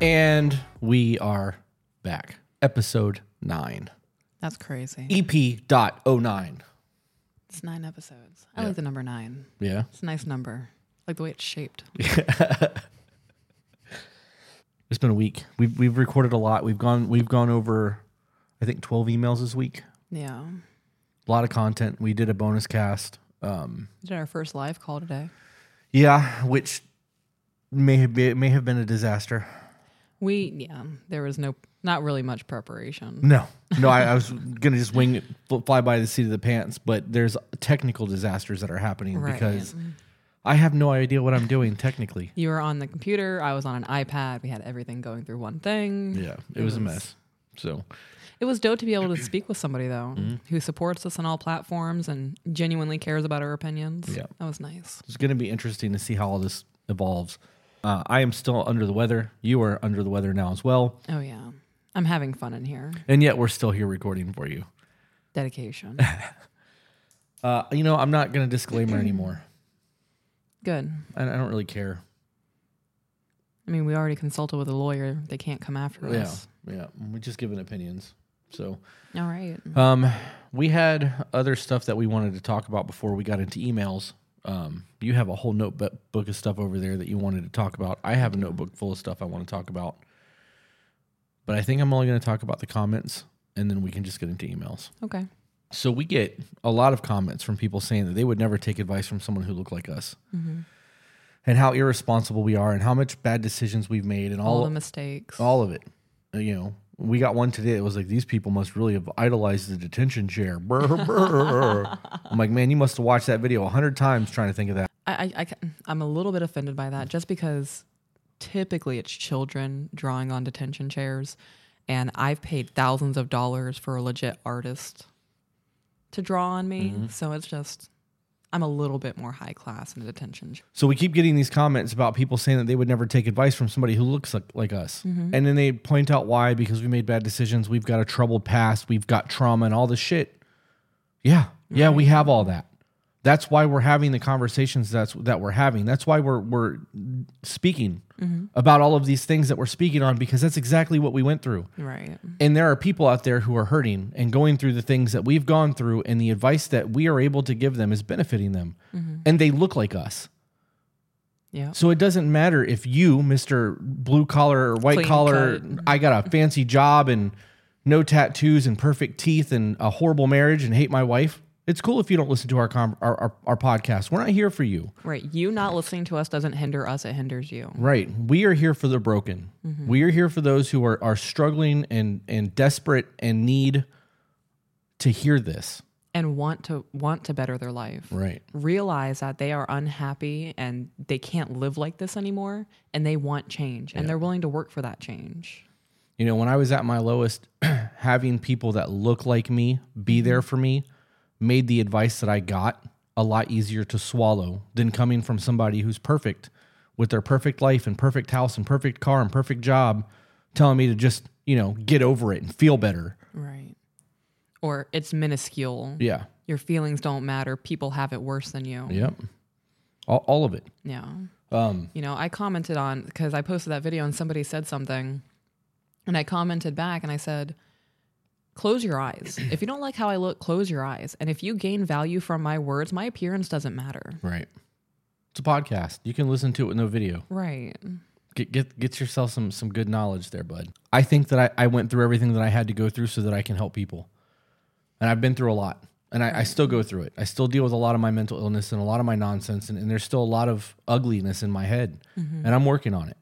And we are back. Episode 9. That's crazy. EP dot oh nine. It's nine episodes. I Yeah. like the number nine. Yeah. It's a nice number. I like the way it's shaped. It's been a week. We've we've recorded a lot. We've gone we've gone over I think 12 emails this week. Yeah. A lot of content. We did a bonus cast. Um We did our first live call today. yeah, which may have been, may have been a disaster. We yeah, there was no not really much preparation. No, no, I, I was gonna just wing it, fl- fly by the seat of the pants, but there's technical disasters that are happening Right. because I have no idea what I'm doing technically. You were on the computer, I was on an iPad. We had everything going through one thing. Yeah, it, was, a mess. So It was dope to be able to speak with somebody though who supports us on all platforms and genuinely cares about our opinions. Yeah. That was nice. it's gonna be interesting to see how all this evolves. Uh, I am still under the weather. You are under the weather now as well, Oh yeah. I'm having fun in here. and yet we're still here recording for you. Dedication. Uh, you know, I'm not gonna disclaimer anymore. Good. I, I don't really care. I mean, we already consulted with a lawyer. They can't come after Yeah, us. yeah. Yeah. We're just giving opinions. So. All right. Um, we had other stuff that we wanted to talk about before we got into emails. Um, you have a whole notebook of stuff over there that you wanted to talk about. I have a notebook full of stuff I want to talk about. But I think I'm only going to talk about the comments and then we can just get into emails. Okay. So we get a lot of comments from people saying that they would never take advice from someone who looked like us. And how irresponsible we are and how much bad decisions we've made and All, all the mistakes. all of it. Uh, You know, we got one today. It was like these people must really have idolized the detention chair. Brr, brr. I'm like, man, you must have watched that video a hundred times trying to think of that. I, I, I, I'm a little bit offended by that just because typically it's children drawing on detention chairs. And I've paid thousands of dollars for a legit artist to draw on me. Mm-hmm. So it's just, I'm a little bit more high class in a detention chair. So we keep getting these comments about people saying that they would never take advice from somebody who looks like, like us, mm-hmm. and then they point out why because we made bad decisions. We've got a troubled past. We've got trauma and all this shit. Yeah, yeah, we have all that. That's why we're having the conversations that's that we're having. That's why we're we're speaking mm-hmm. about all of these things that we're speaking on because that's exactly what we went through. Right. And there are people out there who are hurting and going through the things that we've gone through, and the advice that we are able to give them is benefiting them. Mm-hmm. And they look like us. Yeah. So it doesn't matter if you, Mr. Blue Collar or White Clean Collar, cut. I got a mm-hmm. fancy job and no tattoos and perfect teeth and a horrible marriage and hate my wife. It's cool if you don't listen to our, com- our, our, our podcast. We're not here for you. Right. You not listening to us doesn't hinder us, it hinders you. Right. We are here for the broken. Mm-hmm. We are here for those who are, are struggling and, and desperate and need to hear this. And want to want to better their life. Right. realize that they are unhappy and they can't live like this anymore and they want change and they're willing to work for that change. You know, when I was at my lowest, having people that look like me be mm-hmm. there for me made the advice that I got a lot easier to swallow than coming from somebody who's perfect with their perfect life and perfect house and perfect car and perfect job telling me to just, you know, get over it and feel better. Right. Or it's minuscule. Yeah. Your feelings don't matter. People have it worse than you. Yep. All, all of it. Yeah. Um, You know, I commented on because I posted that video and somebody said something and I commented back and I said, Close your eyes. if you don't like how I look, close your eyes. And if you gain value from my words, my appearance doesn't matter. right. It's a podcast. You can listen to it with no video. Right. Get get get yourself some some good knowledge there, bud. I think that I, I went through everything that I had to go through so that I can help people. And I've been through a lot. And I, I still go through it. I still deal with a lot of my mental illness and a lot of my nonsense and, and there's still a lot of ugliness in my head. Mm-hmm. And I'm working on it.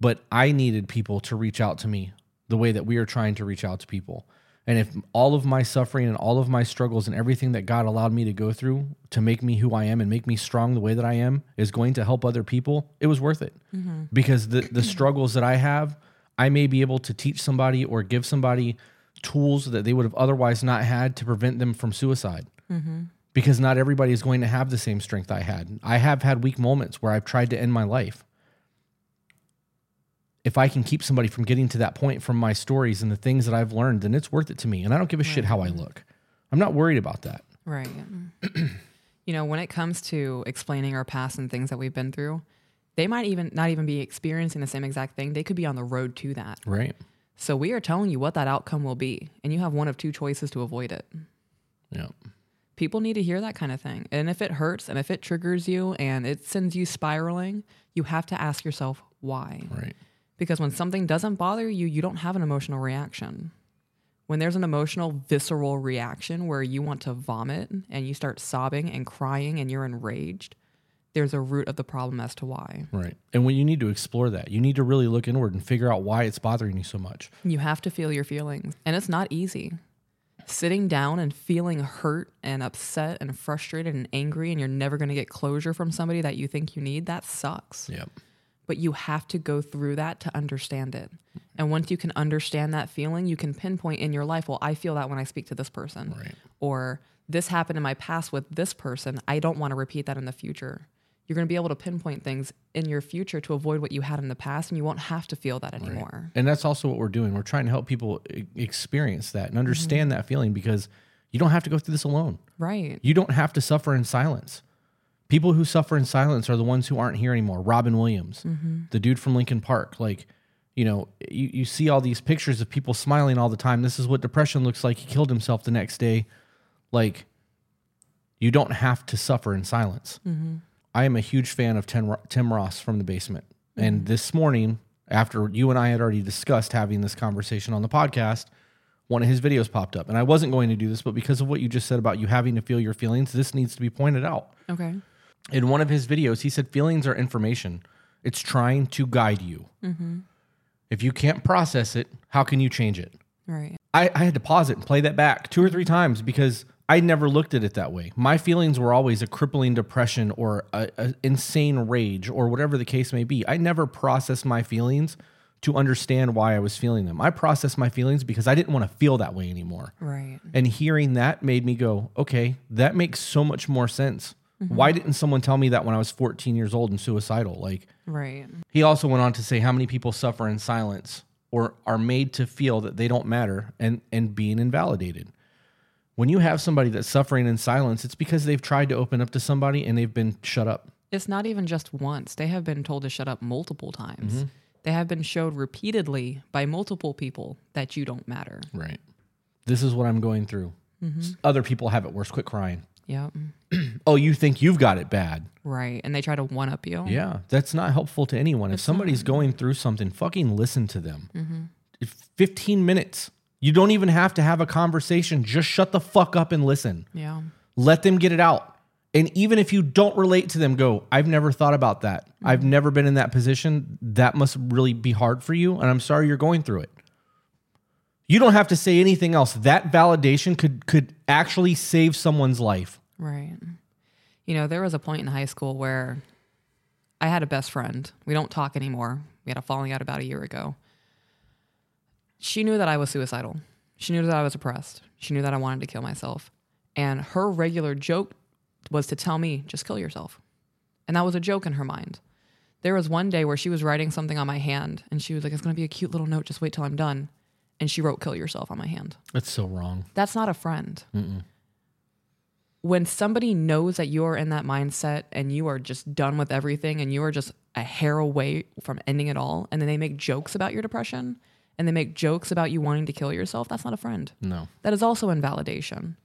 But I needed people to reach out to me the way that we are trying to reach out to people. And if all of my suffering and all of my struggles and everything that God allowed me to go through to make me who I am and make me strong the way that I am is going to help other people, it was worth it. Mm-hmm. Because the, the struggles that I have, I may be able to teach somebody or give somebody tools that they would have otherwise not had to prevent them from suicide. Mm-hmm. because not everybody is going to have the same strength I had. I have had weak moments where I've tried to end my life. If I can keep somebody from getting to that point from my stories and the things that I've learned, then it's worth it to me. And I don't give a shit how I look. I'm not worried about that. Right. you know, when it comes to explaining our past and things that we've been through, they might even not even be experiencing the same exact thing. They could be on the road to that. Right. So we are telling you what that outcome will be, and you have one of two choices to avoid it. Yeah. People need to hear that kind of thing. And if it hurts and if it triggers you and it sends you spiraling, you have to ask yourself why. Right. Because when something doesn't bother you, you don't have an emotional reaction. When there's an emotional, visceral reaction where you want to vomit and you start sobbing and crying and you're enraged, there's a root of the problem as to why. Right. And when you need to explore that, you need to really look inward and figure out why it's bothering you so much. You have to feel your feelings, and it's not easy. Sitting down and feeling hurt and upset and frustrated and angry, and you're never going to get closure from somebody that you think you need, that sucks. Yeah. But you have to go through that to understand it. And once you can understand that feeling, you can pinpoint in your life, well, I feel that when I speak to this person. Right. Or this happened in my past with this person. I don't want to repeat that in the future. You're going to be able to pinpoint things in your future to avoid what you had in the past, and you won't have to feel that anymore. And that's also what we're doing. We're trying to help people experience that and understand mm-hmm. that feeling because you don't have to go through this alone. Right. You don't have to suffer in silence. People who suffer in silence are the ones who aren't here anymore. Robin Williams, mm-hmm. the dude from Linkin Park. Like, you know, you, you see all these pictures of people smiling all the time. This is what depression looks like. He killed himself the next day. Like, you don't have to suffer in silence. Mm-hmm. I am a huge fan of Tim, Tim Ross from the basement. And mm-hmm. this morning, after you and I had already discussed having this conversation on the podcast, one of his videos popped up. And I wasn't going to do this, but because of what you just said about you having to feel your feelings, this needs to be pointed out. Okay. In one of his videos, he said feelings are information, it's trying to guide you. Mm-hmm. If you can't process it, how can you change it? Right. I, I had to pause it and play that back two or three times because I never looked at it that way. My feelings were always a crippling depression or a, a insane rage or whatever the case may be. I never processed my feelings to understand why I was feeling them. I processed my feelings because I didn't want to feel that way anymore. Right. And hearing that made me go, okay, that makes so much more sense. Mm-hmm. Why didn't someone tell me that when I was 14 years old and suicidal? Like, Right. he also went on to say how many people suffer in silence or are made to feel that they don't matter and, and being invalidated. When you have somebody that's suffering in silence, it's because they've tried to open up to somebody and they've been shut up. It's not even just once. They have been told to shut up multiple times. Mm-hmm. They have been showed repeatedly by multiple people that you don't matter. Right. This is what I'm going through. Mm-hmm. S- Other people have it worse. Quit crying. Yep. Oh, you think you've got it bad. Right. And they try to one up you. Yeah, that's not helpful to anyone. If somebody's going through something, fucking listen to them. Mm-hmm. If 15 minutes. You don't even have to have a conversation. Just shut the fuck up and listen. Yeah. Let them get it out. And even if you don't relate to them, go, I've never thought about that. I've mm-hmm. never been in that position. That must really be hard for you. And I'm sorry you're going through it. You don't have to say anything else. That validation could could actually save someone's life. Right. You know, there was a point in high school where I had a best friend. We don't talk anymore. We had a falling out about a year ago. She knew that I was suicidal. She knew that I was depressed. She knew that I wanted to kill myself. And her regular joke was to tell me, just kill yourself. And that was a joke in her mind. There was one day where she was writing something on my hand and she was like, it's going to be a cute little note. Just wait till I'm done. And she wrote, kill yourself on my hand. That's so wrong. That's not a friend. When somebody knows that you're in that mindset and you are just done with everything and you are just a hair away from ending it all, and then they make jokes about your depression and they make jokes about you wanting to kill yourself, that's not a friend. No. That is also invalidation.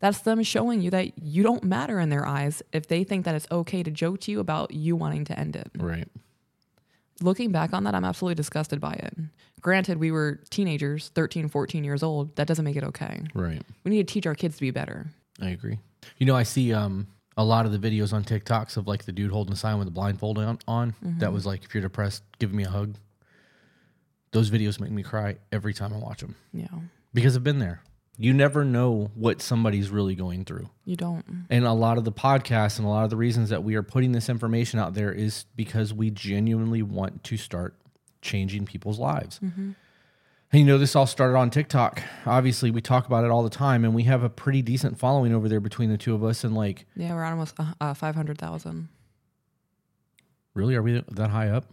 That's them showing you that you don't matter in their eyes if they think that it's okay to joke to you about you wanting to end it. Right. Looking back on that, I'm absolutely disgusted by it. Granted, we were teenagers, 13, 14 years old. That doesn't make it okay. Right. We need to teach our kids to be better. I agree. You know, I see um a lot of the videos on TikToks of like the dude holding a sign with a blindfold on, on that was like, if you're depressed, give me a hug. Those videos make me cry every time I watch them Yeah. because I've been there. You never know what somebody's really going through. You don't. And a lot of the podcasts and a lot of the reasons that we are putting this information out there is because we genuinely want to start changing people's lives. And you know, this all started on TikTok. Obviously, we talk about it all the time, and we have a pretty decent following over there between the two of us. And like, Yeah, we're almost uh, uh, 500,000. really, are we that high up?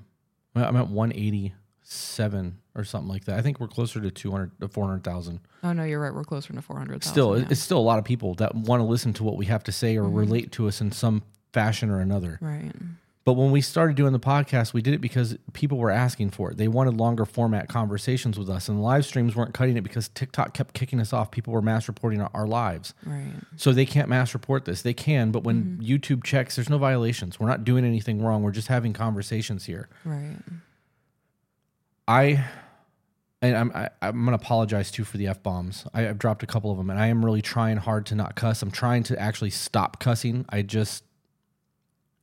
I'm at 187 or something like that. I think we're closer to 200 to 400,000. Oh, no, you're right. We're closer to 400,000. Still, yeah. it's still a lot of people that want to listen to what we have to say or relate to us in some fashion or another. Right. But when we started doing the podcast, we did it because people were asking for it. They wanted longer format conversations with us, and live streams weren't cutting it because TikTok kept kicking us off. People were mass reporting our, our lives. Right. So they can't mass report this. They can, but when mm-hmm. YouTube checks, there's no violations. We're not doing anything wrong. We're just having conversations here. Right. I and I'm I, I'm gonna apologize too for the f bombs. I've dropped a couple of them, and I am really trying hard to not cuss. I'm trying to actually stop cussing. I just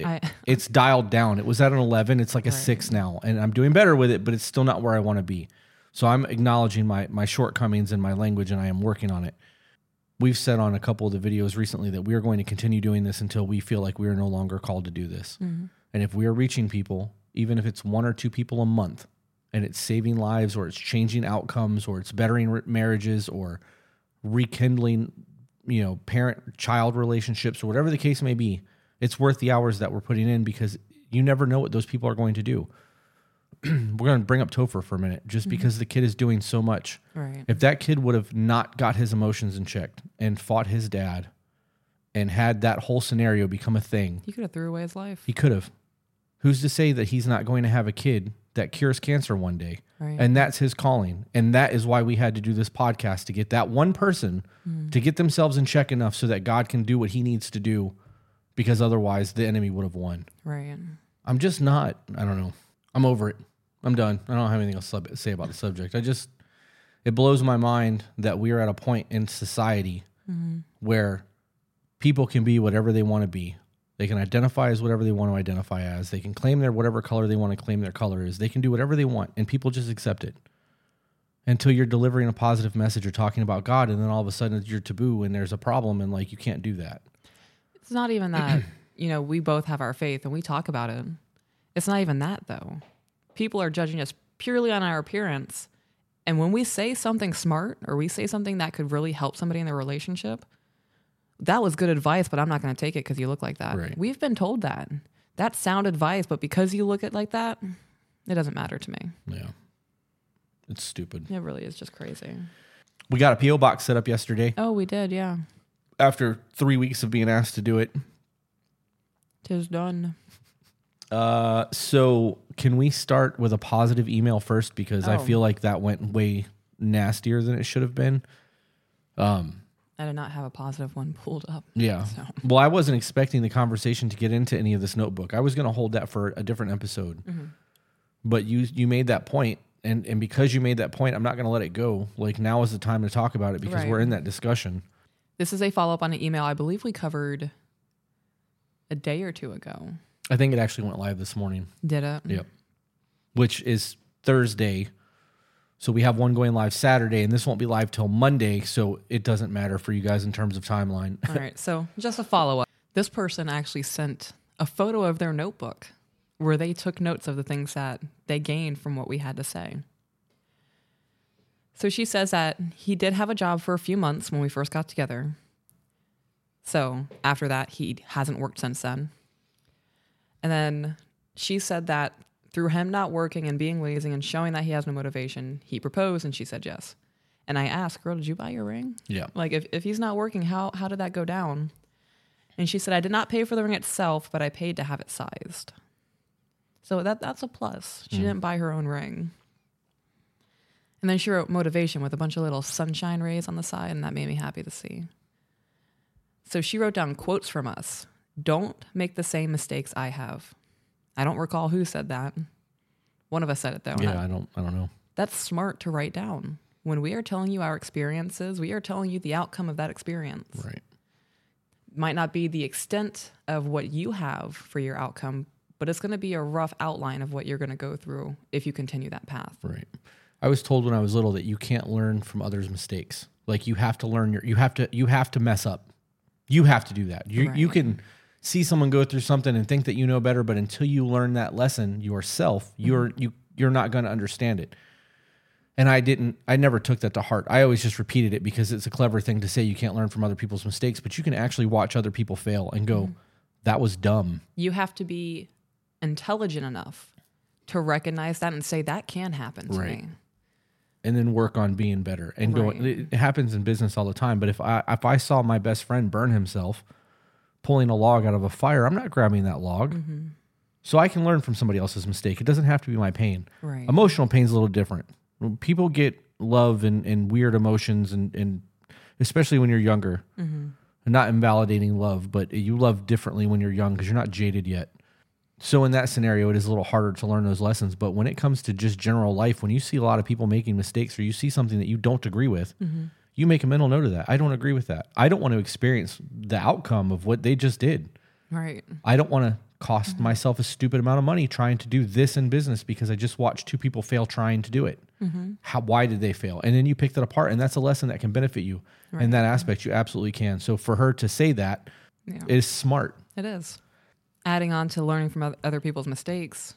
I, it's dialed down. It was at an 11. It's like a Right. six now, and I'm doing better with it, but it's still not where I want to be. So I'm acknowledging my my shortcomings in my language, and I am working on it. We've said on a couple of the videos recently that we are going to continue doing this until we feel like we are no longer called to do this. Mm-hmm. And if we are reaching people, even if it's one or two people a month, and it's saving lives, or it's changing outcomes, or it's bettering marriages, or rekindling, you know, parent child relationships, or whatever the case may be, it's worth the hours that we're putting in because you never know what those people are going to do. we're going to bring up Topher for a minute, just mm-hmm. because the kid is doing so much. right. If that kid would have not got his emotions in check and fought his dad and had that whole scenario become a thing, He could have threw away his life. he could have. Who's to say that he's not going to have a kid that cures cancer one day? Right. And that's his calling. And that is why we had to do this podcast to get that one person mm-hmm. to get themselves in check enough so that God can do what he needs to do because otherwise the enemy would have won. right. I'm just not, I don't know. I'm over it. I'm done. I don't have anything else to say about the subject. I just, it blows my mind that we are at a point in society mm-hmm. where people can be whatever they want to be. They can identify as whatever they want to identify as. They can claim their whatever color they want to claim their color is. They can do whatever they want, and people just accept it until you're delivering a positive message or talking about God, and then all of a sudden you're taboo and there's a problem, and like you can't do that. It's not even that, you know, we both have our faith and we talk about it. It's not even that, though. People are judging us purely on our appearance. And when we say something smart or we say something that could really help somebody in their relationship, that was good advice, but I'm not going to take it because you look like that. Right. We've been told that. That's sound advice, but because you look it like that, it doesn't matter to me. Yeah, it's stupid. It really is just crazy. We got a PO box set up yesterday. Oh, we did, yeah. After three weeks of being asked to do it. Tis done. Uh, so can we start with a positive email first because I Oh. feel like that went way nastier than it should have been. Um, I did not have a positive one pulled up. yeah. So. Well, I wasn't expecting the conversation to get into any of this notebook. I was going to hold that for a different episode. But you you made that point and and because you made that point, I'm not going to let it go. Like now is the time to talk about it because Right. we're in that discussion. This is a follow up on an email I believe we covered a day or two ago. I think it actually went live this morning. Did it? Yep. Which is Thursday. So we have one going live Saturday, and this won't be live till Monday. So it doesn't matter for you guys in terms of timeline. All right. So just a follow up. This person actually sent a photo of their notebook where they took notes of the things that they gained from what we had to say. So she says that he did have a job for a few months when we first got together. So after that, he hasn't worked since then. And then she said that through him not working and being lazy and showing that he has no motivation, he proposed and she said yes. And I asked, Girl, did you buy your ring? yeah. Like if, if he's not working, how how did that go down? And she said, I did not pay for the ring itself, but I paid to have it sized. So that that's a plus. She mm. didn't buy her own ring. And then she wrote motivation with a bunch of little sunshine rays on the side, and that made me happy to see. So she wrote down quotes from us. Don't make the same mistakes I have. I don't recall who said that. One of us said it though. Yeah. that- I don't. I don't know. that's smart to write down. When we are telling you our experiences, we are telling you the outcome of that experience. Right. Might not be the extent of what you have for your outcome, but it's going to be a rough outline of what you're going to go through if you continue that path. Right. I was told when I was little that you can't learn from others' mistakes. Like you have to learn your. You have to. You have to mess up. You have to do that. You you can see someone go through something and think that you know better, but until you learn that lesson yourself, you're mm-hmm. you you're not going to understand it. And I didn't, I never took that to heart. I always just repeated it because it's a clever thing to say you can't learn from other people's mistakes, but you can actually watch other people fail and go, mm-hmm. that was dumb. You have to be intelligent enough to recognize that and say that can happen to Right. me. And then work on being better and going it happens in business all the time but if i if i saw my best friend burn himself pulling a log out of a fire i'm not grabbing that log. Mm-hmm. so i can learn from somebody else's mistake. It doesn't have to be my pain. Right. emotional pain is a little different. When people get love and, and weird emotions and, and especially when you're younger. Mm-hmm. not invalidating love but you love differently when you're young because you're not jaded yet so in that scenario, it is a little harder to learn those lessons. But when it comes to just general life, when you see a lot of people making mistakes or you see something that you don't agree with, mm-hmm. you make a mental note of that. I don't agree with that. I don't want to experience the outcome of what they just did. Right. I don't want to cost mm-hmm. myself a stupid amount of money trying to do this in business because I just watched two people fail trying to do it. Mm-hmm. How why did they fail? And then you pick that apart, and that's a lesson that can benefit you in that aspect. You absolutely can. So for her to say that Yeah. is smart. It is. Adding on to learning from other people's mistakes,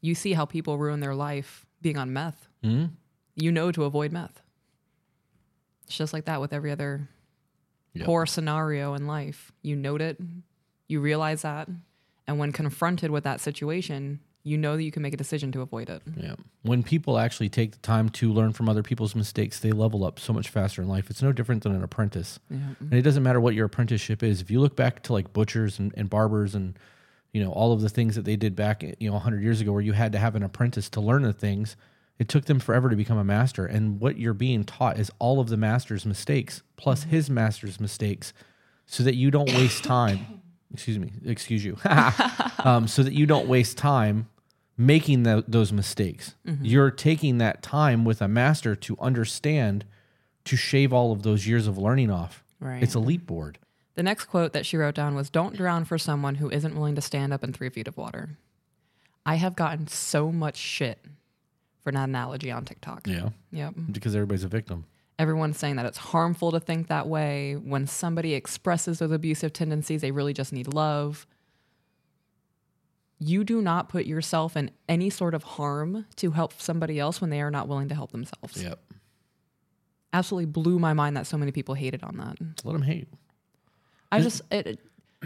you see how people ruin their life being on meth. Mhm. You know to avoid meth. It's just like that with every other Yep. poor scenario in life. You note it, you realize that, and when confronted with that situation, you know that you can make a decision to avoid it. Yeah. When people actually take the time to learn from other people's mistakes, they level up so much faster in life. It's no different than an apprentice. Yeah. And it doesn't matter what your apprenticeship is. If you look back to like butchers and, and barbers and you know all of the things that they did back you know 100 years ago where you had to have an apprentice to learn the things, it took them forever to become a master. And what you're being taught is all of the master's mistakes plus his master's mistakes so that you don't waste time. Excuse me, excuse you. um, so that you don't waste time making tho- those mistakes. Mm-hmm. You're taking that time with a master to understand to shave all of those years of learning off. Right. It's a leap board. The next quote that she wrote down was Don't drown for someone who isn't willing to stand up in three feet of water. I have gotten so much shit for that analogy on TikTok. Yeah. Yep. Because everybody's a victim. Everyone's saying that it's harmful to think that way. When somebody expresses those abusive tendencies, they really just need love. You do not put yourself in any sort of harm to help somebody else when they are not willing to help themselves. Yep. Absolutely blew my mind that so many people hated on that. Let them hate. I just it,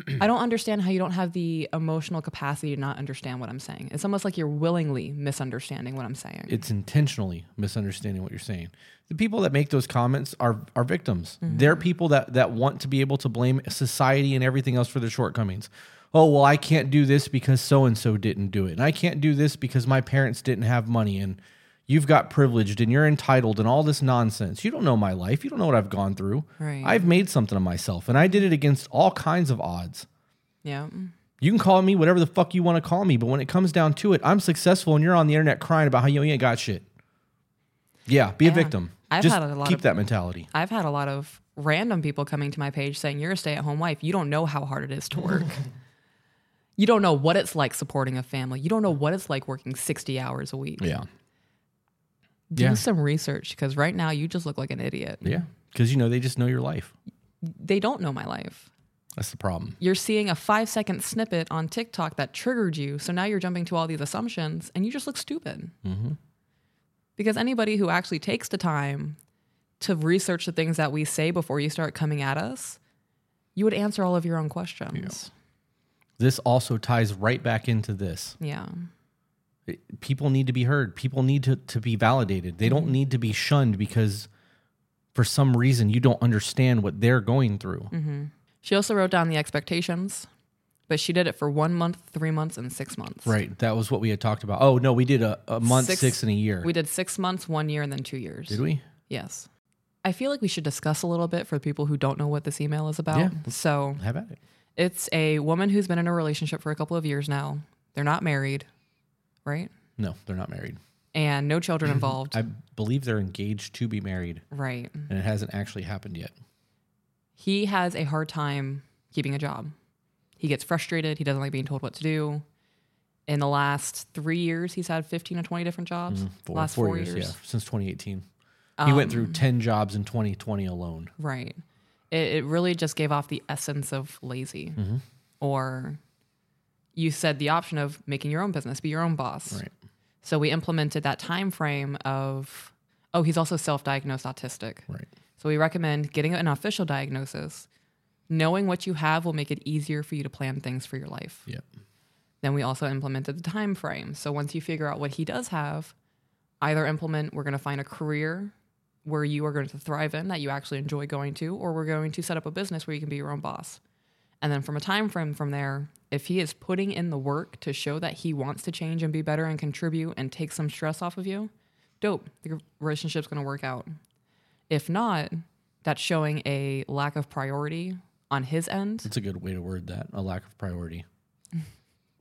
I don't understand how you don't have the emotional capacity to not understand what I'm saying. It's almost like you're willingly misunderstanding what I'm saying. It's intentionally misunderstanding what you're saying. The people that make those comments are are victims. Mm-hmm. They're people that that want to be able to blame society and everything else for their shortcomings. Oh, well, I can't do this because so and so didn't do it. And I can't do this because my parents didn't have money and you've got privileged and you're entitled and all this nonsense. You don't know my life. You don't know what I've gone through. Right. I've made something of myself and I did it against all kinds of odds. yeah. You can call me whatever the fuck you want to call me, but when it comes down to it, I'm successful and you're on the internet crying about how you ain't got shit. Yeah, be a victim. I've Just had a lot keep of- that mentality. I've had a lot of random people coming to my page saying, You're a stay at home wife. You don't know how hard it is to work. you don't know what it's like supporting a family. You don't know what it's like working 60 hours a week. Yeah. Do Yeah. some research because right now you just look like an idiot. Yeah. Because, you know, they just know your life. They don't know my life. That's the problem. You're seeing a five second snippet on TikTok that triggered you. So now you're jumping to all these assumptions and you just look stupid. Mm-hmm. Because anybody who actually takes the time to research the things that we say before you start coming at us, you would answer all of your own questions. This also ties right back into this. Yeah. People need to be heard. People need to, to be validated. They Mm-hmm. don't need to be shunned because for some reason you don't understand what they're going through. Mm-hmm. She also wrote down the expectations, but she did it for one month, three months, and six months. Right. That was what we had talked about. Oh, no, we did a, a month, Six- six, and a year. We did six months, one year, and then two years. did we? Yes. I feel like we should discuss a little bit for people who don't know what this email is about. Yeah. So Have at it. It's a woman who's been in a relationship for a couple of years now. They're not married, right? No, they're not married. And no children involved. I believe they're engaged to be married, right. and it hasn't actually happened yet. He has a hard time keeping a job. He gets frustrated. He doesn't like being told what to do. In the last three years, he's had 15 or 20 different jobs. Four, last four four, years, years. yeah, since 2018. He went Um, through 10 jobs in 2020 alone. Right. It, it really just gave off the essence of lazy. Mm-hmm. Or you said the option of making your own business, be your own boss. Right. So we implemented that time frame of Oh, he's also self diagnosed autistic. Right. So we recommend getting an official diagnosis. Knowing what you have will make it easier for you to plan things for your life. Yep. Then we also implemented the time frame. So once you figure out what he does have, either implement we're going to find a career where you are going to thrive in that you actually enjoy going to or we're going to set up a business where you can be your own boss. And then from a time frame from there, if he is putting in the work to show that he wants to change and be better and contribute and take some stress off of you, dope. The relationship's going to work out. If not, that's showing a lack of priority on his end. That's a good way to word that. A lack of priority.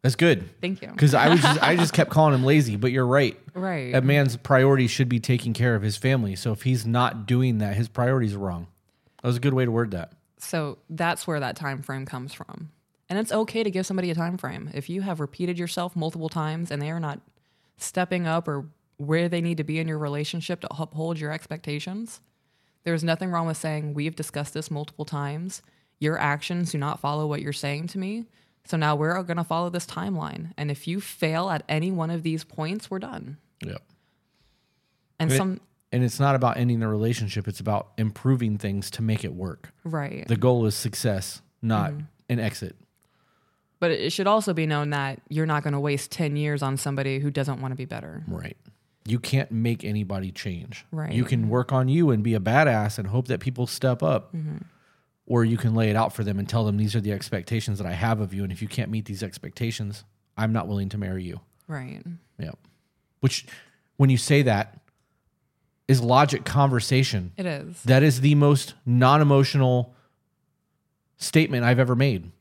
That's good. Thank you. Because I was just I just kept calling him lazy, but you're right. Right. A man's priority should be taking care of his family. So if he's not doing that, his priorities are wrong. That was a good way to word that. So that's where that time frame comes from. And it's okay to give somebody a time frame. If you have repeated yourself multiple times and they are not stepping up or where they need to be in your relationship to uphold your expectations, there's nothing wrong with saying, We've discussed this multiple times. Your actions do not follow what you're saying to me. So now we're going to follow this timeline. And if you fail at any one of these points, we're done. Yep. And It- some, And it's not about ending the relationship, it's about improving things to make it work. right. The goal is success, not Mm-hmm. an exit. But it should also be known that you're not going to waste 10 years on somebody who doesn't want to be better. Right. You can't make anybody change. Right. You can work on you and be a badass and hope that people step up. Mm-hmm. Or you can lay it out for them and tell them these are the expectations that I have of you. And if you can't meet these expectations, I'm not willing to marry you. Right. Yeah. Which, when you say that, is logic conversation. It is. That is the most non emotional statement I've ever made.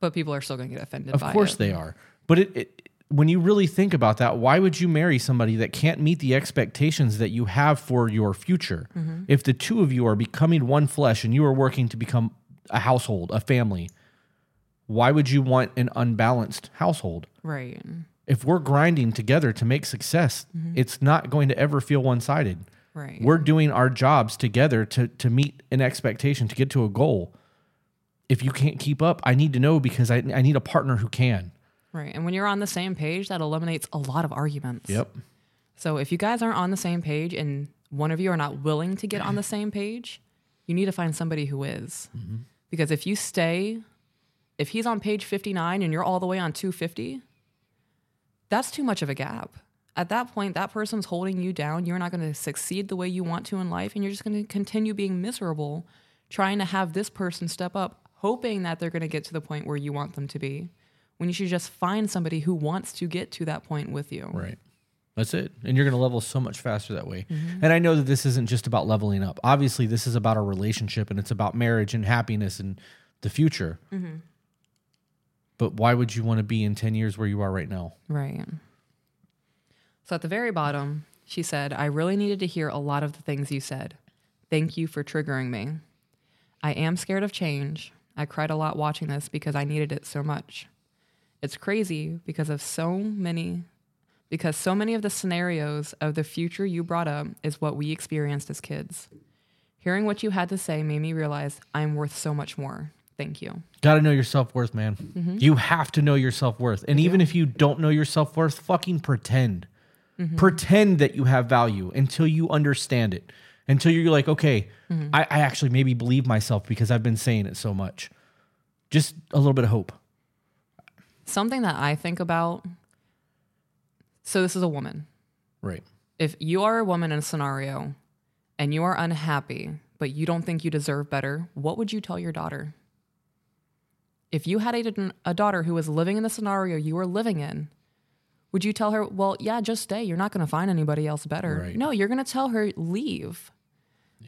But people are still going to get offended Of course it. they are. But it, it, when you really think about that, why would you marry somebody that can't meet the expectations that you have for your future? Mm-hmm. If the two of you are becoming one flesh and you are working to become a household, a family, why would you want an unbalanced household? Right. If we're grinding together to make success, it's not going to ever feel one sided. Right. We're doing our jobs together to to meet an expectation, to get to a goal. If you can't keep up, I need to know because I, I need a partner who can. Right. And when you're on the same page, that eliminates a lot of arguments. Yep. So if you guys aren't on the same page and one of you are not willing to get on the same page, you need to find somebody who is. Mm-hmm. Because if you stay, if he's on page 59 and you're all the way on 250, that's too much of a gap. At that point, that person's holding you down. You're not going to succeed the way you want to in life, and you're just going to continue being miserable trying to have this person step up, hoping that they're going to get to the point where you want them to be. When you should just find somebody who wants to get to that point with you. Right. That's it. And you're going to level so much faster that way. Mm-hmm. And I know that this isn't just about leveling up. Obviously, this is about a relationship and it's about marriage and happiness and the future. Mm-hmm. But why would you want to be in 10 years where you are right now? Right. So at the very bottom, she said, I really needed to hear a lot of the things you said. Thank you for triggering me. I am scared of change. I cried a lot watching this because I needed it so much. It's crazy because of so many because so many of the scenarios of the future you brought up is what we experienced as kids. Hearing what you had to say made me realize I'm worth so much more. Thank you. Got to know your self worth, man. Mm-hmm. You have to know your self worth. And even if you don't know your self worth, fucking pretend. Mm-hmm. Pretend that you have value until you understand it. Until you're like, okay, mm-hmm. I, I actually maybe believe myself because I've been saying it so much. Just a little bit of hope. Something that I think about so this is a woman. Right. if you are a woman in a scenario and you are unhappy, but you don't think you deserve better, what would you tell your daughter? If you had a, a daughter who was living in the scenario you were living in, would you tell her, well, yeah, just stay. You're not going to find anybody else better. Right. No, you're going to tell her, leave.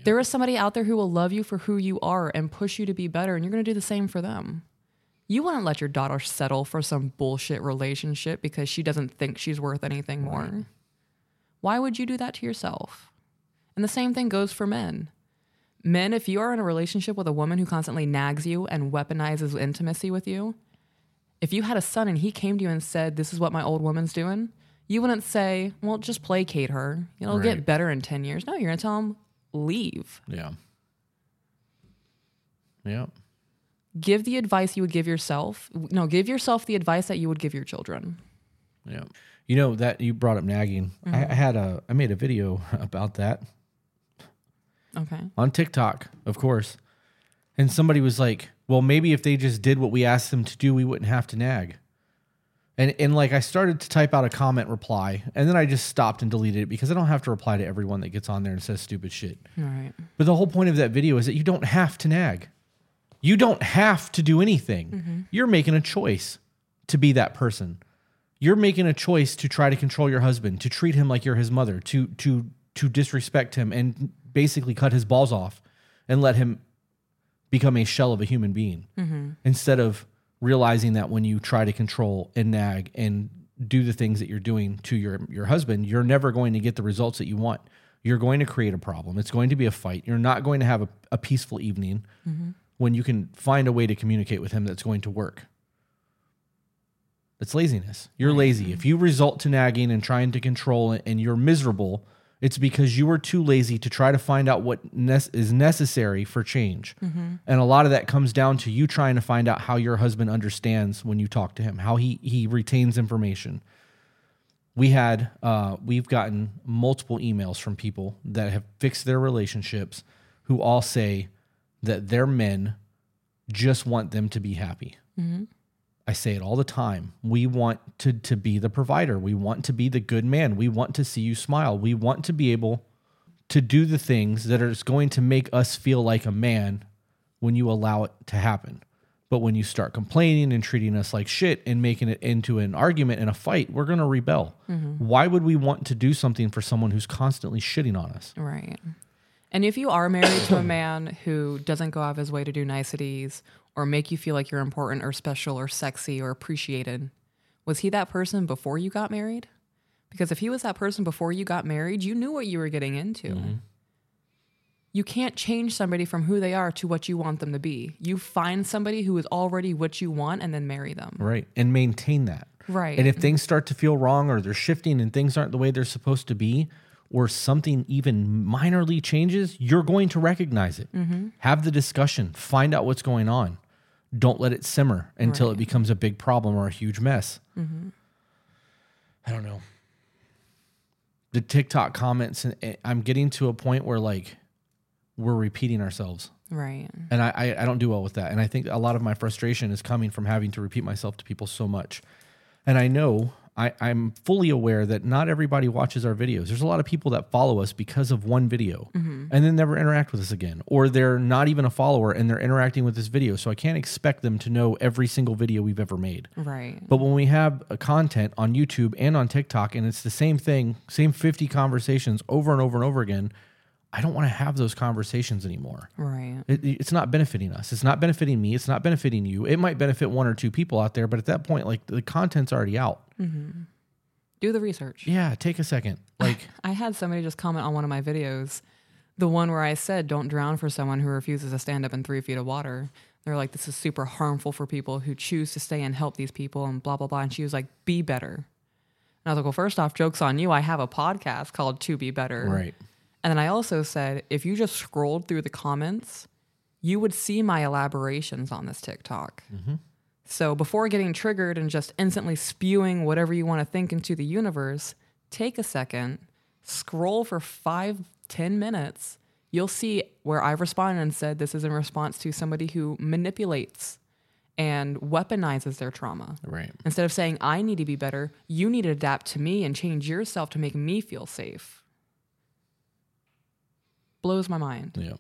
There is somebody out there who will love you for who you are and push you to be better, and you're going to do the same for them. You wouldn't let your daughter settle for some bullshit relationship because she doesn't think she's worth anything more. Why would you do that to yourself? And the same thing goes for men. Men, if you are in a relationship with a woman who constantly nags you and weaponizes intimacy with you, if you had a son and he came to you and said, This is what my old woman's doing, you wouldn't say, Well, just placate her. It'll Right. get better in 10 years. No, you're going to tell him, Leave. Yeah. Yeah. Give the advice you would give yourself. No, give yourself the advice that you would give your children. Yeah. You know that you brought up nagging. I, mm-hmm. I had a I made a video about that. Okay. on TikTok, of course. And somebody was like, "Well, maybe if they just did what we asked them to do, we wouldn't have to nag." And and like I started to type out a comment reply, and then I just stopped and deleted it because I don't have to reply to everyone that gets on there and says stupid shit. All right. But the whole point of that video is that you don't have to nag. You don't have to do anything. Mm-hmm. You're making a choice to be that person. You're making a choice to try to control your husband, to treat him like you're his mother, to to to disrespect him and basically cut his balls off and let him become a shell of a human being mm-hmm. instead of realizing that when you try to control and nag and do the things that you're doing to your your husband, you're never going to get the results that you want. You're going to create a problem. It's going to be a fight. You're not going to have a, a peaceful evening mm-hmm. When you can find a way to communicate with him that's going to work. It's laziness. You're lazy. If you result to nagging and trying to control it and you're miserable, it's because you were too lazy to try to find out what nes- is necessary for change. And a lot of that comes down to you trying to find out how your husband understands when you talk to him, how he he retains information. We had uh, we've gotten multiple emails from people that have fixed their relationships who all say that their men just want them to be happy. Mm-hmm. I say it all the time. We want to to be the provider. We want to be the good man. We want to see you smile. We want to be able to do the things that are going to make us feel like a man when you allow it to happen. But when you start complaining and treating us like shit and making it into an argument and a fight, we're going to rebel. Mm-hmm. Why would we want to do something for someone who's constantly shitting on us? Right. And if you are married to a man who doesn't go out of his way to do niceties or make you feel like you're important or special or sexy or appreciated, was he that person before you got married? Because if he was that person before you got married, you knew what you were getting into. Mm-hmm. You can't change somebody from who they are to what you want them to be. You find somebody who is already what you want and then marry them. Right. And maintain that. Right. And if things start to feel wrong or they're shifting and things aren't the way they're supposed to be, or something even minorly changes, you're going to recognize it. Mm-hmm. Have the discussion, find out what's going on. Don't let it simmer until it becomes a big problem or a huge mess. Mm-hmm. I don't know. The TikTok comments, and and I'm getting to a point where like we're repeating ourselves. right. And I, I, I don't do well with that. And I think a lot of my frustration is coming from having to repeat myself to people so much. And I know I, I'm fully aware that not everybody watches our videos. There's a lot of people that follow us because of one video mm-hmm. and then never interact with us again. Or they're not even a follower and they're interacting with this video. So I can't expect them to know every single video we've ever made. Right. But when we have a content on YouTube and on TikTok and it's the same thing, same 50 conversations over and over and over again, I don't want to have those conversations anymore. Right. It, it's not benefiting us. It's not benefiting me. It's not benefiting you. It might benefit one or two people out there, but at that point, like the content's already out. Mm-hmm. Do the research. Yeah, take a second. Like, I had somebody just comment on one of my videos, the one where I said, "Don't drown for someone who refuses to stand up in three feet of water." They're like, "This is super harmful for people who choose to stay and help these people," and blah blah blah. And she was like, "Be better." And I was like, "Well, first off, jokes on you. I have a podcast called 2 Be Better." right. And then I also said, if you just scrolled through the comments, you would see my elaborations on this TikTok. Mm-hmm. So before getting triggered and just instantly spewing whatever you want to think into the universe, take a second, scroll for five, ten minutes. You'll see where I've responded and said this is in response to somebody who manipulates and weaponizes their trauma. Right. Instead of saying, I need to be better, you need to adapt to me and change yourself to make me feel safe. Blows my mind. Yeah.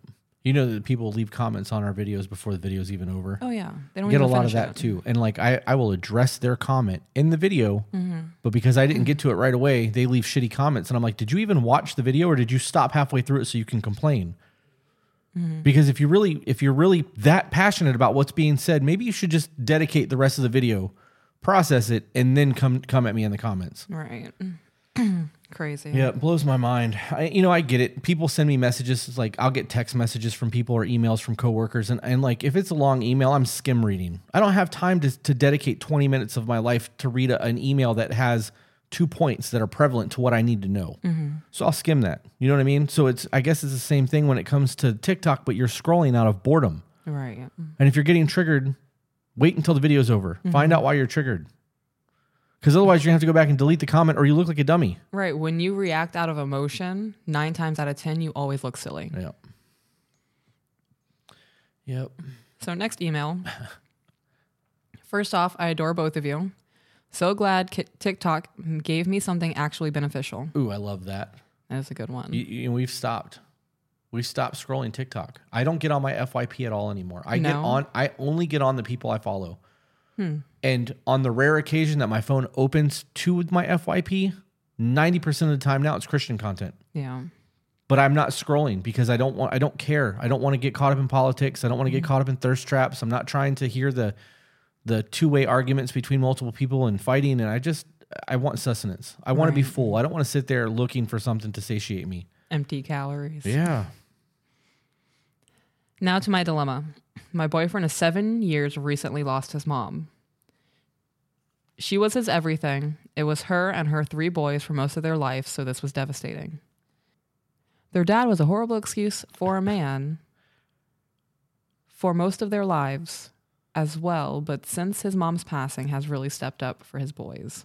You know that people leave comments on our videos before the video's even over. Oh, yeah. They don't get a lot of that it. too. And like I, I will address their comment in the video, Mm-hmm. but because I didn't get to it right away, they leave shitty comments. And I'm like, did you even watch the video or did you stop halfway through it so you can complain? Mm-hmm. Because if you really if you're really that passionate about what's being said, maybe you should just dedicate the rest of the video, process it, and then come come at me in the comments. Right. Crazy. Yeah, it blows my mind. I, you know, I get it. People send me messages. It's like I'll get text messages from people or emails from coworkers, and, and like if it's a long email, I'm skim reading. I don't have time to to dedicate 20 minutes of my life to read a, an email that has two points that are prevalent to what I need to know. Mm-hmm. So I'll skim that. You know what I mean? So it's I guess it's the same thing when it comes to TikTok, but you're scrolling out of boredom. Right. And if you're getting triggered, wait until the video's over. Mm-hmm. Find out why you're triggered. Because otherwise, you're gonna have to go back and delete the comment, or you look like a dummy. Right. When you react out of emotion, nine times out of 10, you always look silly. Yeah. Yep. So, next email. First off, I adore both of you. So glad Ki- TikTok gave me something actually beneficial. Ooh, I love that. That's a good one. You, you, we've stopped. We've stopped scrolling TikTok. I don't get on my FYP at all anymore. I get on. I only get on the people I follow. Hmm. And on the rare occasion that my phone opens to my FYP, ninety percent of the time now it's Christian content. yeah. But I'm not scrolling because I don't want. I don't care. I don't want to get caught up in politics. I don't want to get mm-hmm. caught up in thirst traps. I'm not trying to hear the the two way arguments between multiple people and fighting. And I just I want sustenance. I want to be full. I don't want to sit there looking for something to satiate me. Empty calories. Yeah. Now to my dilemma. My boyfriend of seven years recently lost his mom. She was his everything. It was her and her three boys for most of their life, so this was devastating. Their dad was a horrible excuse for a man for most of their lives as well, but since his mom's passing has really stepped up for his boys.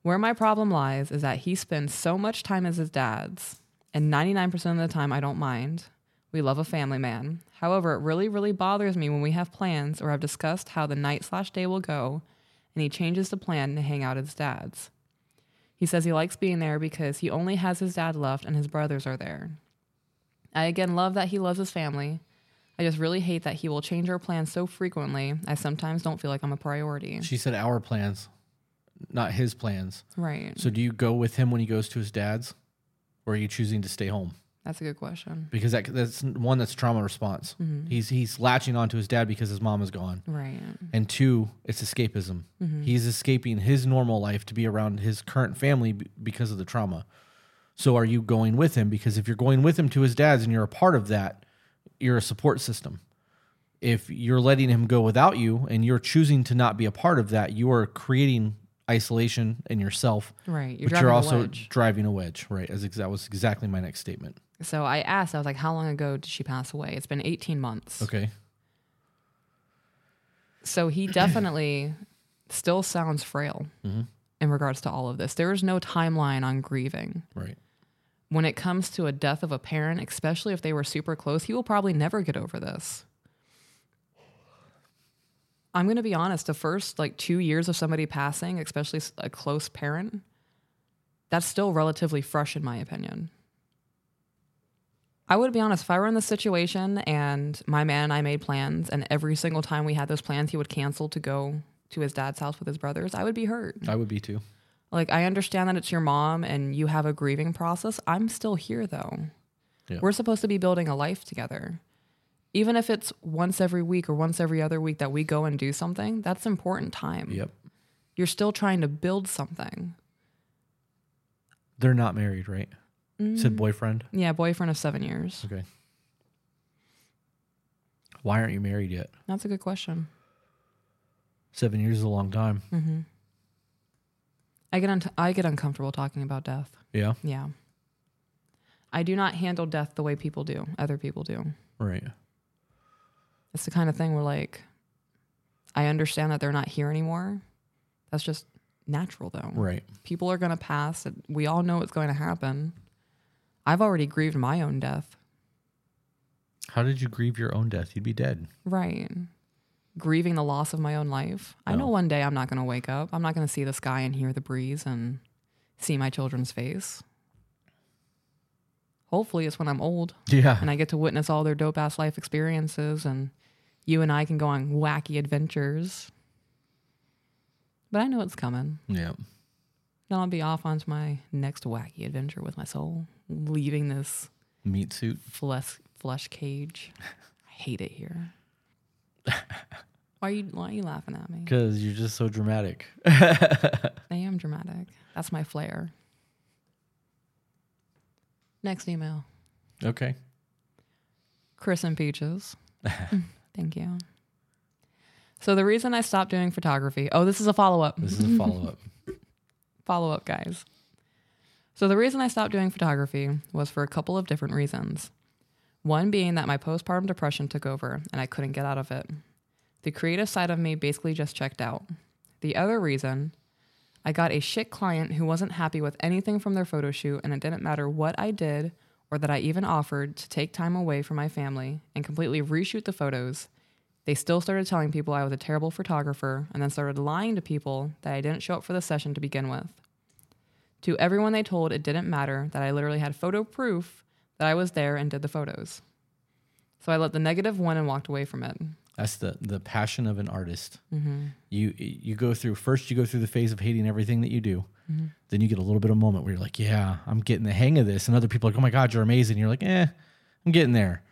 Where my problem lies is that he spends so much time as his dad's, and 99% of the time I don't mind. We love a family man. However, it really, really bothers me when we have plans or have discussed how the night slash day will go, and he changes the plan to hang out at his dad's. He says he likes being there because he only has his dad left and his brothers are there. I again love that he loves his family. I just really hate that he will change our plans so frequently. I sometimes don't feel like I'm a priority. She said our plans, not his plans. Right. So do you go with him when he goes to his dad's, or are you choosing to stay home? That's a good question. Because that, that's one that's trauma response. Mm-hmm. He's he's latching onto his dad because his mom is gone, Right. and two, it's escapism. Mm-hmm. He's escaping his normal life to be around his current family b- because of the trauma. So are you going with him? Because if you're going with him to his dad's and you're a part of that, you're a support system. If you're letting him go without you and you're choosing to not be a part of that, you are creating isolation in yourself. Right. You're but you're also wedge. driving a wedge, right? As ex- that was exactly my next statement. So I asked, I was like, how long ago did she pass away? It's been 18 months. Okay. So he definitely still sounds frail mm-hmm. in regards to all of this. There is no timeline on grieving. Right. When it comes to a death of a parent, especially if they were super close, he will probably never get over this. I'm going to be honest, the first like two years of somebody passing, especially a close parent, that's still relatively fresh in my opinion. I would be honest, if I were in this situation and my man and I made plans, and every single time we had those plans, he would cancel to go to his dad's house with his brothers, I would be hurt. I would be too. Like, I understand that it's your mom and you have a grieving process. I'm still here though. Yeah. We're supposed to be building a life together. Even if it's once every week or once every other week that we go and do something, that's important time. Yep. You're still trying to build something. They're not married, right? Said boyfriend. Yeah, boyfriend of seven years. Okay. Why aren't you married yet? That's a good question. Seven years is a long time. Mm-hmm. I get un- I get uncomfortable talking about death. Yeah. Yeah. I do not handle death the way people do, other people do. Right. It's the kind of thing where like I understand that they're not here anymore. That's just natural though. Right. People are going to pass. We all know it's going to happen. I've already grieved my own death. How did you grieve your own death? You'd be dead. Right. Grieving the loss of my own life. I know Oh. one day I'm not going to wake up. I'm not going to see the sky and hear the breeze and see my children's face. Hopefully, it's when I'm old Yeah. and I get to witness all their dope ass life experiences and you and I can go on wacky adventures. But I know it's coming. Yeah. Then I'll be off onto my next wacky adventure with my soul, leaving this Meat suit. flesh flesh cage. I hate it here. why are you why are you laughing at me? Because you're just so dramatic. I am dramatic. That's my flair. Next email. Okay. Chris and Peaches. Thank you. So the reason I stopped doing photography. Oh, this is a follow up. This is a follow up. follow up, guys. So, the reason I stopped doing photography was for a couple of different reasons. One being that my postpartum depression took over and I couldn't get out of it. The creative side of me basically just checked out. The other reason, I got a shit client who wasn't happy with anything from their photo shoot, and it didn't matter what I did or that I even offered to take time away from my family and completely reshoot the photos, they still started telling people I was a terrible photographer and then started lying to people that I didn't show up for the session to begin with. To everyone they told, it didn't matter that I literally had photo proof that I was there and did the photos. So I let the negative win and walked away from it. That's the the passion of an artist. Mm-hmm. You you go through first. You go through the phase of hating everything that you do. Mm-hmm. Then you get a little bit of moment where you're like, "Yeah, I'm getting the hang of this," and other people are like, "Oh my god, you're amazing." You're like, "Eh, I'm getting there,"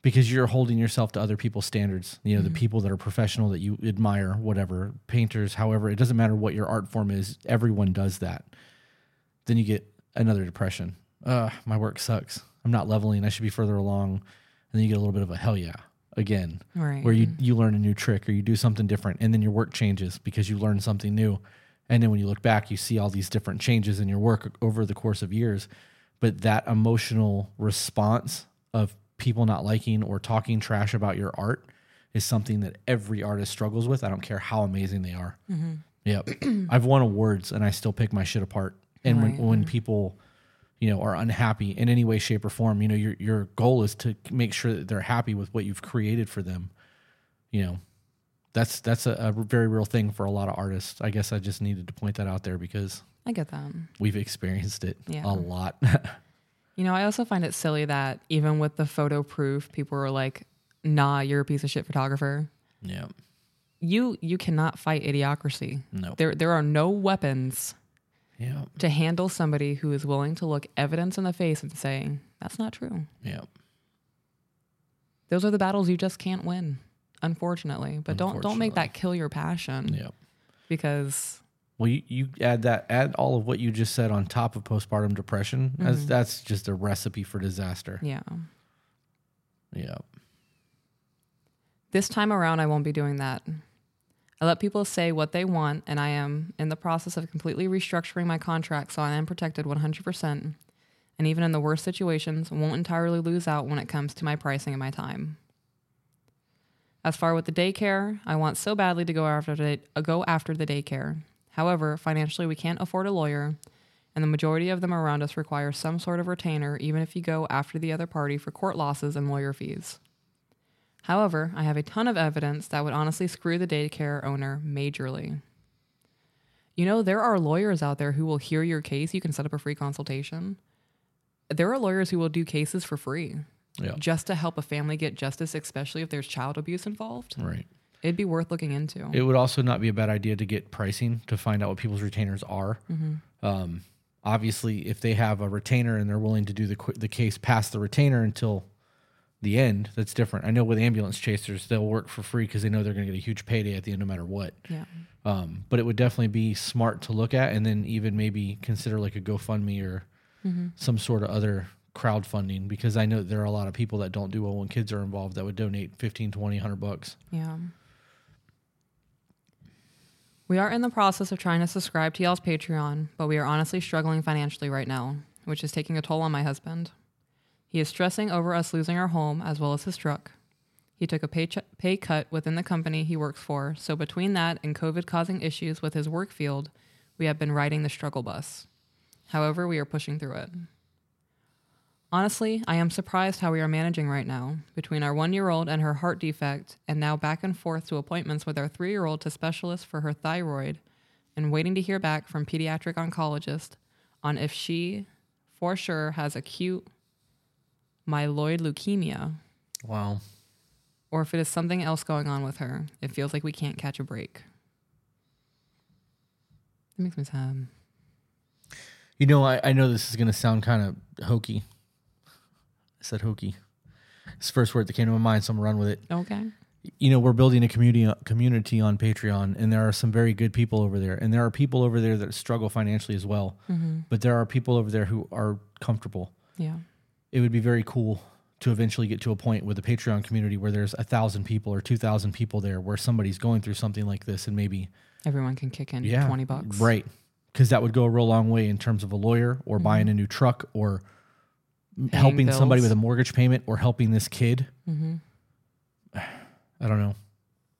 because you're holding yourself to other people's standards. You know, the mm-hmm. people that are professional that you admire, whatever painters, however, it doesn't matter what your art form is. Everyone does that. Then you get another depression. Uh, my work sucks. I'm not leveling. I should be further along. And then you get a little bit of a hell yeah again Right. where you you learn a new trick or you do something different and then your work changes because you learn something new and then when you look back you see all these different changes in your work over the course of years but that emotional response of people not liking or talking trash about your art is something that every artist struggles with i don't care how amazing they are yep i've won awards and i still pick my shit apart and Right. when, when people you know are unhappy in any way shape or form you know your your goal is to make sure that they're happy with what you've created for them you know that's that's a, a very real thing for a lot of artists i guess i just needed to point that out there because I get that. we've experienced it Yeah. a lot You know, I also find it silly that even with the photo proof, people were like, "Nah, you're a piece of shit photographer." yeah You you cannot fight idiocracy. no There there are no weapons yeah to handle somebody who is willing to look evidence in the face and say, "That's not true." yeah Those are the battles you just can't win, unfortunately. But don't don't make that kill your passion yeah because well you, you add that add all of what you just said on top of postpartum depression that's mm-hmm. that's just a recipe for disaster yeah. yeah This time around, I won't be doing that. I let people say what they want, and I am in the process of completely restructuring my contract so I am protected 100%. And even in the worst situations, won't entirely lose out when it comes to my pricing and my time. As far with the daycare, I want so badly to go after the, uh, go after the daycare. However, financially, we can't afford a lawyer, and the majority of them around us require some sort of retainer, even if you go after the other party for court losses and lawyer fees. However, I have a ton of evidence that would honestly screw the daycare owner majorly. You know, there are lawyers out there who will hear your case. You can set up a free consultation. There are lawyers who will do cases for free yeah just to help a family get justice, especially if there's child abuse involved. right It'd be worth looking into. It would also not be a bad idea to get pricing to find out what people's retainers are. Um, obviously, if they have a retainer and they're willing to do the the case past the retainer until the end, that's different. I know with ambulance chasers, they'll work for free because they know they're going to get a huge payday at the end, no matter what. yeah. Um, but it would definitely be smart to look at, and then even maybe consider like a GoFundMe or some sort of other crowdfunding because I know there are a lot of people that don't do well when kids are involved that would donate 15, 20, 100 bucks. Yeah. We are in the process of trying to subscribe to y'all's Patreon, but we are honestly struggling financially right now, which is taking a toll on my husband. He is stressing over us losing our home as well as his truck. He took a pay, ch- pay cut within the company he works for, so between that and COVID causing issues with his work field, we have been riding the struggle bus. However, we are pushing through it. Honestly, I am surprised how we are managing right now, between our one year old and her heart defect, and now back and forth to appointments with our three year old to specialists for her thyroid, and waiting to hear back from pediatric oncologist on if she, for sure, has acute myeloid leukemia, Wow. or if it is something else going on with her. It feels like we can't catch a break. It makes me sad. You know, I, I know this is going to sound kind of hokey. I said hokey. It's the first word that came to my mind, so I'm gonna run with it. Okay. You know, we're building a community community on Patreon, and there are some very good people over there, and there are people over there that struggle financially as well. Mm-hmm. But there are people over there who are comfortable. Yeah. It would be very cool to eventually get to a point with the Patreon community where there's a thousand people or two thousand people there, where somebody's going through something like this, and maybe Everyone can kick in yeah, 20 bucks. right? Because that would go a real long way in terms of a lawyer or buying a new truck or helping somebody with a mortgage payment or helping this kid. I don't know.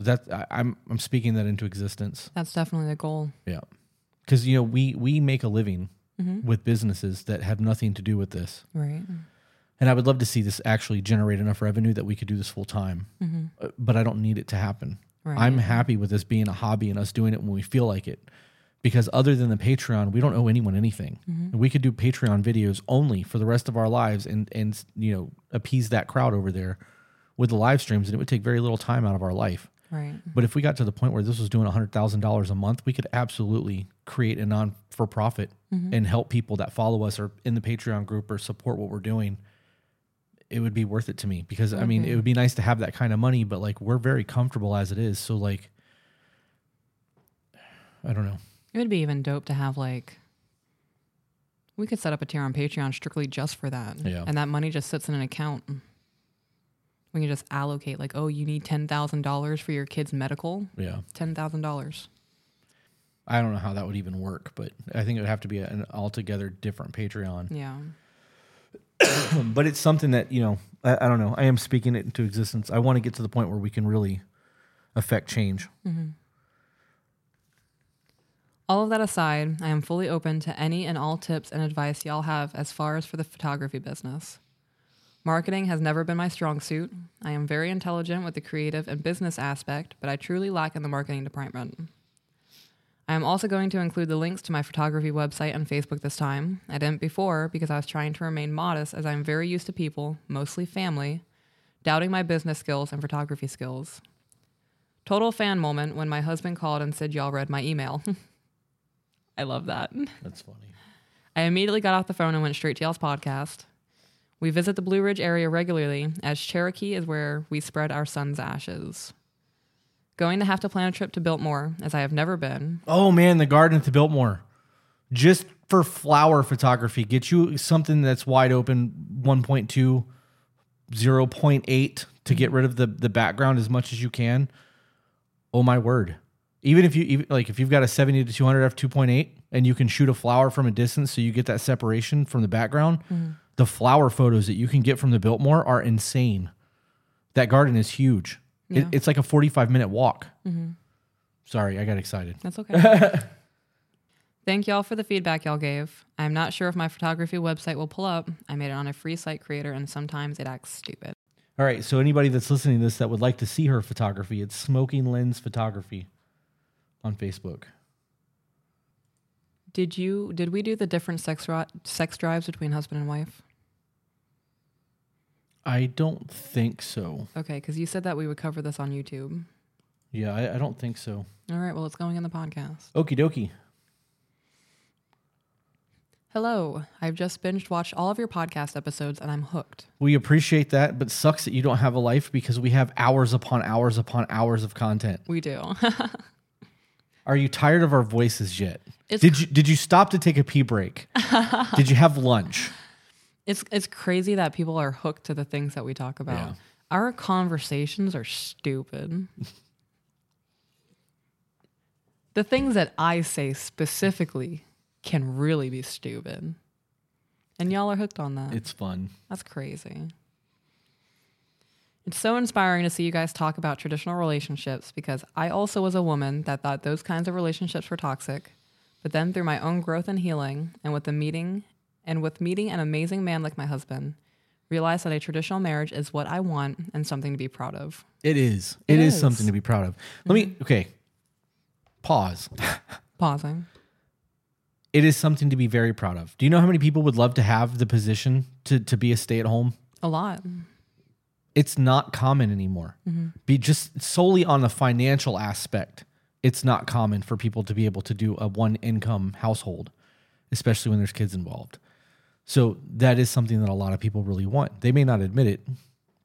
That I, I'm I'm speaking that into existence. That's definitely the goal. Yeah, because you know we we make a living Mm-hmm. with businesses that have nothing to do with this. Right. And I would love to see this actually generate enough revenue that we could do this full time. Mm-hmm. Uh, But I don't need it to happen. Right. I'm happy with this being a hobby and us doing it when we feel like it. Because other than the Patreon, we don't owe anyone anything. And we could do Patreon videos only for the rest of our lives and and you know appease that crowd over there with the live streams, and it would take very little time out of our life. Right. But if we got to the point where this was doing hundred thousand dollars a month, we could absolutely create a non for profit mm-hmm. and help people that follow us or in the Patreon group or support what we're doing. It would be worth it to me because I mean it would mm-hmm. be nice to have that kind of money, but like we're very comfortable as it is. So like I don't know. It would be even dope to have like we could set up a tier on Patreon strictly just for that. Yeah. And that money just sits in an account. We can just allocate like, oh, you need ten thousand dollars for your kid's medical. Yeah. Ten thousand dollars. I don't know how that would even work, but I think it would have to be an altogether different Patreon. Yeah. but it's something that you know I, I don't know i am speaking it into existence i want to get to the point where we can really affect change mm-hmm. All of that aside, I am fully open to any and all tips and advice y'all have as far as for the photography business. Marketing has never been my strong suit. I am very intelligent with the creative and business aspect, but I truly lack in the marketing department. I am also going to include the links to my photography website and Facebook this time. I didn't before because I was trying to remain modest as I'm very used to people, mostly family, doubting my business skills and photography skills. Total fan moment when my husband called and said y'all read my email. I love that. that's funny I immediately got off the phone and went straight to y'all's podcast. We visit the Blue Ridge area regularly, as Cherokee is where we spread our son's ashes. Going to have to plan a trip to Biltmore, as I have never been. oh man the garden at the biltmore. Just for flower photography get you something that's wide open 1.2 0.8 to get rid of the the background as much as you can. Oh my word. Even if you even, like if you've got a 70 to 200 f 2.8 and you can shoot a flower from a distance so you get that separation from the background mm-hmm. the flower photos that you can get from the biltmore are insane. That garden is huge It- it's like a 45 minute walk mm-hmm. sorry i got excited That's okay. Thank y'all for the feedback y'all gave. I'm not sure if my photography website will pull up. I made it on a free site creator, and sometimes it acts stupid. all right so anybody that's listening to this that would like to see her photography it's smoking lens photography on facebook Did you? Did we do the different sex ri- sex drives between husband and wife? I don't think so Okay, because you said that we would cover this on YouTube. yeah i, I don't think so All right, well, it's going in the podcast. okie dokie Hello, I've just binged watched all of your podcast episodes and I'm hooked. We appreciate that, but sucks that you don't have a life because we have hours upon hours upon hours of content. We do. Are you tired of our voices yet? It's did you did you stop to take a pee break? did you have lunch? It's it's crazy that people are hooked to the things that we talk about. Yeah. Our conversations are stupid. the things that I say specifically can really be stupid. And y'all are hooked on that. It's fun. That's crazy. It's so inspiring to see you guys talk about traditional relationships because I also was a woman that thought those kinds of relationships were toxic. But then through my own growth and healing and with the meeting and with meeting an amazing man like my husband, realized that a traditional marriage is what I want and something to be proud of. It is. It it is. is. something to be proud of. Let me mm-hmm. okay. Pause. Pausing. It is something to be very proud of. Do you know how many people would love to have the position to to be a stay at home? A lot. It's not common anymore. Mm-hmm. Be just solely on the financial aspect. It's not common for people to be able to do a one income household, especially when there's kids involved. So that is something that a lot of people really want. They may not admit it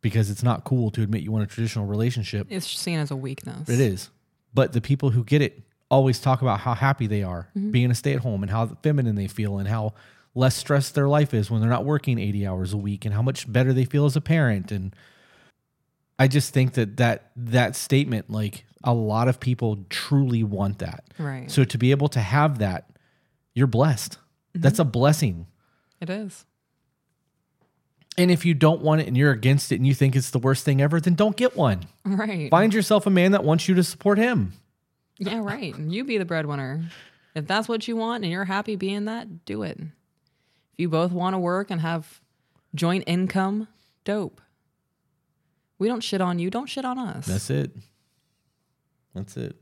because it's not cool to admit you want a traditional relationship. It's seen as a weakness. It is. But the people who get it always talk about how happy they are mm-hmm. being a stay at home and how feminine they feel and how less stressed their life is when they're not working 80 hours a week and how much better they feel as a parent and I just think that that that statement like a lot of people truly want that. Right. So to be able to have that you're blessed. That's mm-hmm. a blessing. It is. And if you don't want it and you're against it and you think it's the worst thing ever, then don't get one. Right. Find yourself a man that wants you to support him. Yeah, right. And you be the breadwinner. If that's what you want and you're happy being that, do it. If you both want to work and have Joint income, dope. We don't shit on you, don't shit on us. That's it. That's it.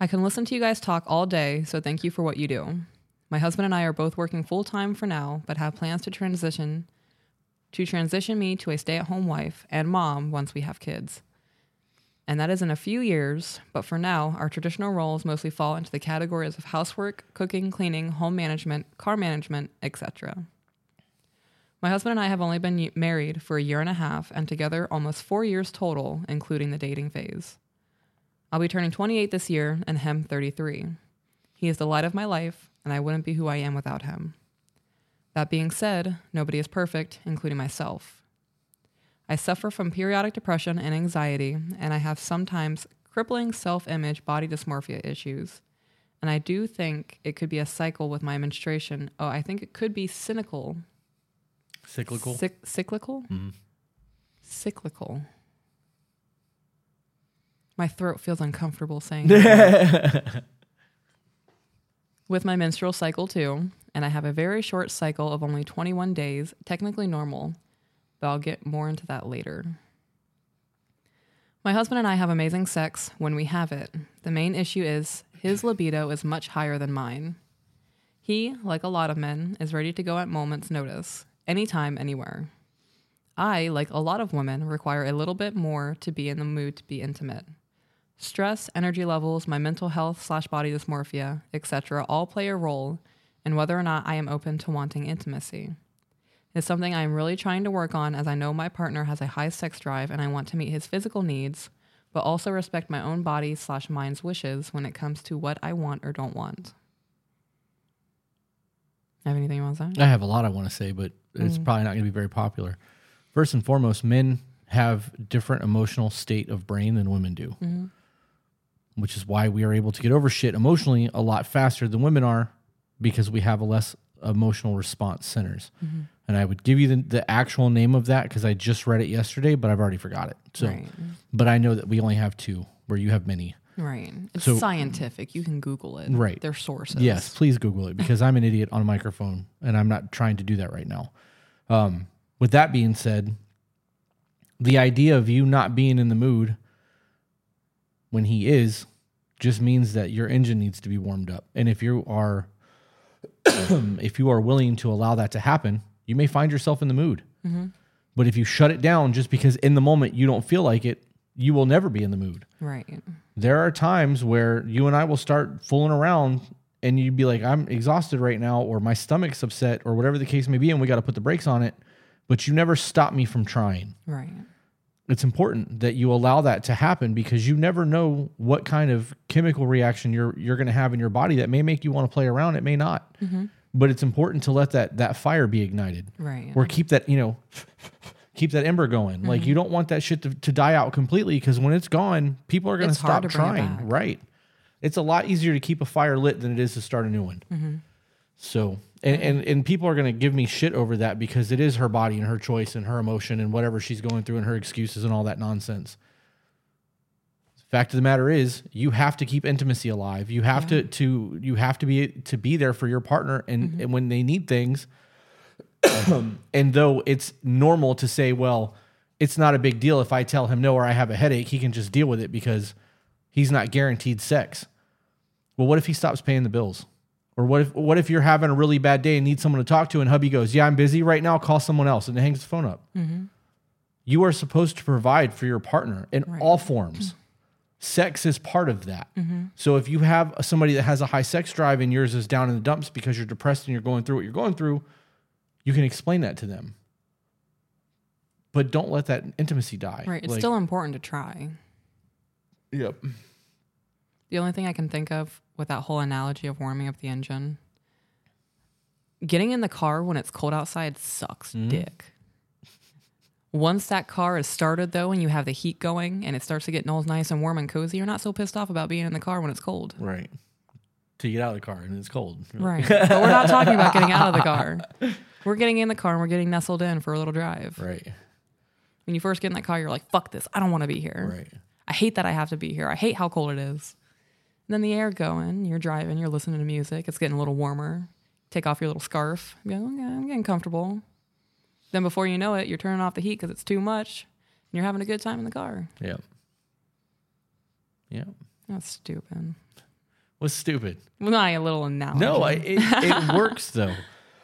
I can listen to you guys talk all day, so thank you for what you do. My husband and I are both working full time for now, but have plans to transition to transition me to a stay-at-home wife and mom once we have kids. And that is in a few years, but for now, our traditional roles mostly fall into the categories of housework, cooking, cleaning, home management, car management, etc. My husband and I have only been married for a year and a half and together almost 4 years total, including the dating phase. I'll be turning 28 this year and him 33. He is the light of my life, and I wouldn't be who I am without him. That being said, nobody is perfect, including myself. I suffer from periodic depression and anxiety, and I have sometimes crippling self image body dysmorphia issues. And I do think it could be a cycle with my menstruation. Oh, I think it could be cynical. Cyclical. Cyc- cyclical? Mhm. Cyclical. My throat feels uncomfortable saying that. with my menstrual cycle too, and I have a very short cycle of only 21 days, technically normal, but I'll get more into that later. My husband and I have amazing sex when we have it. The main issue is his libido is much higher than mine. He, like a lot of men, is ready to go at moments' notice, anytime, anywhere. I, like a lot of women, require a little bit more to be in the mood to be intimate. Stress, energy levels, my mental health slash body dysmorphia, etc., all play a role in whether or not I am open to wanting intimacy. It's something I am really trying to work on as I know my partner has a high sex drive and I want to meet his physical needs, but also respect my own body slash mind's wishes when it comes to what I want or don't want. Have anything you want to say? I have a lot I want to say, but it's mm. probably not going to be very popular. First and foremost, men have different emotional state of brain than women do, mm-hmm. Which is why we are able to get over shit emotionally a lot faster than women are because we have a less emotional response centers. And I would give you the, the actual name of that because I just read it yesterday, but I've already forgot it. So, Right. but I know that we only have two, where you have many. Right. It's So- scientific. You can Google it. Right. Their sources. Yes, please Google it because I'm an idiot on a microphone and I'm not trying to do that right now. Um, with that being said, the idea of you not being in the mood when he is just means that your engine needs to be warmed up. And if you are if you are willing to allow that to happen, you may find yourself in the mood. Mm-hmm. But if you shut it down just because in the moment you don't feel like it, you will never be in the mood Right. there are times where you and I will start fooling around and you'd be like, I'm exhausted right now, or my stomach's upset, or whatever the case may be, and we got to put the brakes on it. But you never stop me from trying. Right. It's important that you allow that to happen because you never know what kind of chemical reaction you're you're going to have in your body that may make you want to play around. It may not, but it's important to let that that fire be ignited. Right. or keep that you know keep that ember going. Like you don't want that shit to, to die out completely because when it's gone people are going to stop to bring it trying. right. It's a lot easier to keep a fire lit than it is to start a new one. Mm-hmm. so and, and and people are going to give me shit over that because it is her body and her choice and her emotion and whatever she's going through and her excuses and all that nonsense fact of the matter is you have to keep intimacy alive you have to to you have to be to be there for your partner and, Mm-hmm. and when they need things and though it's normal to say, well, it's not a big deal if I tell him no or I have a headache, he can just deal with it because he's not guaranteed sex. Well, what if he stops paying the bills? Or what if what if you're having a really bad day and need someone to talk to and hubby goes, "Yeah, I'm busy right now, call someone else." And hangs the phone up. Mm-hmm. You are supposed to provide for your partner in all forms. Sex is part of that. Mm-hmm. So if you have somebody that has a high sex drive and yours is down in the dumps because you're depressed and you're going through what you're going through, you can explain that to them. But don't let that intimacy die. Right. It's Like- still important to try. Yep. The only thing I can think of with that whole analogy of warming up the engine, getting in the car when it's cold outside sucks Mm-hmm. dick. Once that car is started though, and you have the heat going and it starts to get all nice and warm and cozy, you're not so pissed off about being in the car when it's cold. Right. To get out of the car and it's cold. Right. but we're not talking about getting out of the car. We're getting in the car and we're getting nestled in for a little drive. Right. When you first get in that car, you're like, fuck this. I don't want to be here. Right. I hate that I have to be here. I hate how cold it is. And then the air going, you're driving, you're listening to music, it's getting a little warmer. take off your little scarf. Okay, I'm getting comfortable. Then before you know it, you're turning off the heat because it's too much, and you're having a good time in the car. Yeah. Yeah. That's stupid. What's stupid? Well, not a little analogy. No, I, it, it works though.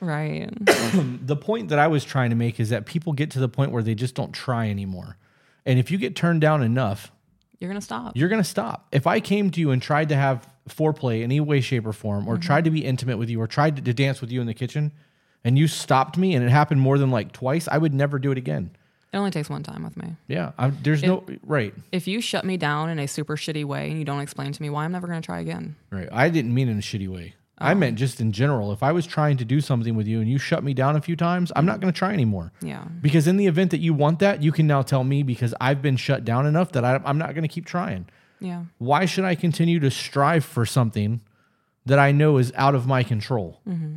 right. the point that I was trying to make is that people get to the point where they just don't try anymore. And if you get turned down enough, You're gonna stop. you're going to stop. If I came to you and tried to have foreplay in any way, shape, or form, or mm-hmm. tried to be intimate with you, or tried to, to dance with you in the kitchen, and you stopped me, and it happened more than like twice, I would never do it again. It only takes one time with me. Yeah, I, there's no right, If you shut me down in a super shitty way and you don't explain to me why, I'm never gonna try again. right. I didn't mean in a shitty way. I um, meant just in general. If I was trying to do something with you and you shut me down a few times, I'm not going to try anymore. Yeah. Because in the event that you want that, you can now tell me because I've been shut down enough that I, I'm not going to keep trying. Yeah. Why should I continue to strive for something that I know is out of my control? Mm-hmm.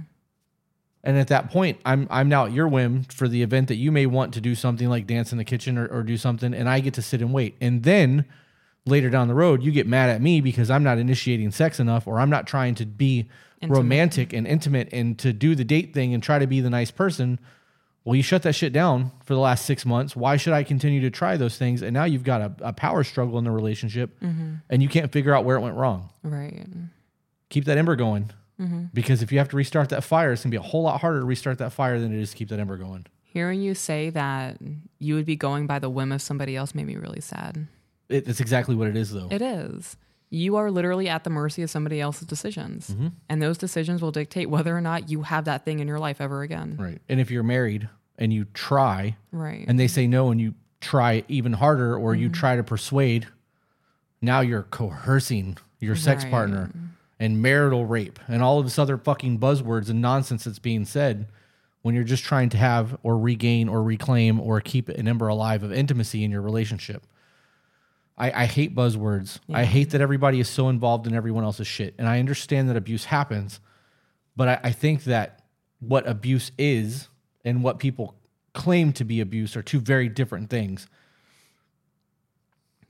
And at that point, I'm I'm now at your whim for the event that you may want to do something like dance in the kitchen or, or do something, and I get to sit and wait. And then later down the road, you get mad at me because I'm not initiating sex enough, or I'm not trying to be Intimate. romantic and intimate and to do the date thing and try to be the nice person. Well, you shut that shit down for the last six months. Why should I continue to try those things? And now you've got a, a power struggle in the relationship, mm-hmm. and you can't figure out where it went wrong Right. keep that ember going. Mm-hmm. Because if you have to restart that fire, it's gonna be a whole lot harder to restart that fire than it is to keep that ember going. Hearing you say that you would be going by the whim of somebody else made me really sad. It, it's exactly what it is, though. It is. You are literally at the mercy of somebody else's decisions. Mm-hmm. And those decisions will dictate whether or not you have that thing in your life ever again. right. And if you're married and you try, Right. and they say no, and you try even harder, or you try to persuade, now you're coercing your sex Right. partner and marital rape and all of this other fucking buzzwords and nonsense that's being said when you're just trying to have or regain or reclaim or keep an ember alive of intimacy in your relationship. I, I hate buzzwords. I hate that everybody is so involved in everyone else's shit. And I understand that abuse happens, but I, I think that what abuse is and what people claim to be abuse are two very different things.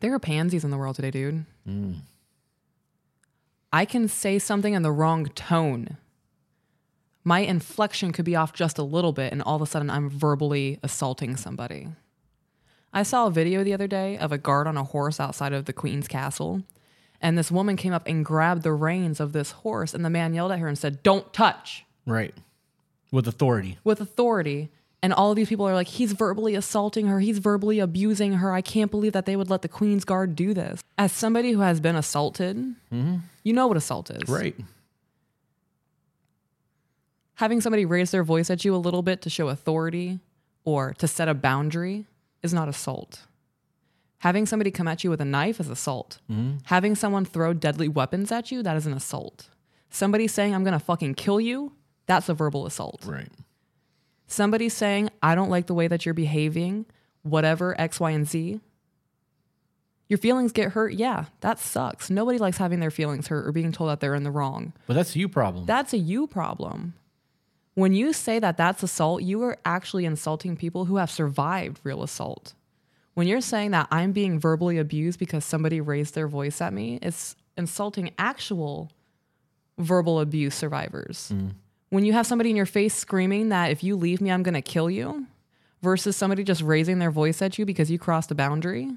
There are pansies in the world today, dude. Mm. I can say something in the wrong tone. My inflection could be off just a little bit, and all of a sudden I'm verbally assaulting somebody. I saw a video the other day of a guard on a horse outside of the Queen's castle, and this woman came up and grabbed the reins of this horse, and the man yelled at her and said, Don't touch Right. With authority. with authority. And all of these people are like, he's verbally assaulting her. He's verbally abusing her. I can't believe that they would let the Queen's Guard do this. As somebody who has been assaulted, mm-hmm. you know what assault is. Right. Having somebody raise their voice at you a little bit to show authority or to set a boundary is not assault. Having somebody come at you with a knife is assault. Having someone throw deadly weapons at you, that is an assault. Somebody saying, I'm going to fucking kill you, that's a verbal assault. Right. somebody saying, I don't like the way that you're behaving, whatever, X, Y, and Z, your feelings get hurt. Yeah, that sucks. Nobody likes having their feelings hurt or being told that they're in the wrong. But that's a you problem. That's a you problem. When you say that that's assault, you are actually insulting people who have survived real assault. When you're saying that I'm being verbally abused because somebody raised their voice at me, it's insulting actual verbal abuse survivors. Mm. When you have somebody in your face screaming that if you leave me, I'm going to kill you, versus somebody just raising their voice at you because you crossed a boundary,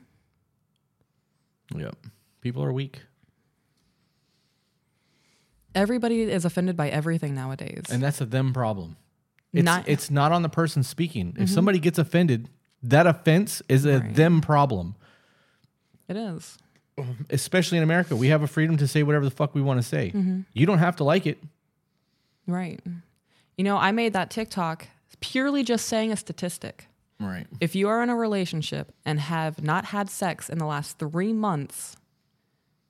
yep. People are weak. Everybody is offended by everything nowadays. And that's a them problem. It's Not- it's not on the person speaking. If mm-hmm. somebody gets offended, that offense is a Right. them problem. it is. Especially in America, we have a freedom to say whatever the fuck we want to say. Mm-hmm. You don't have to like it. Right. You know, I made that TikTok purely just saying a statistic. Right. If you are in a relationship and have not had sex in the last three months,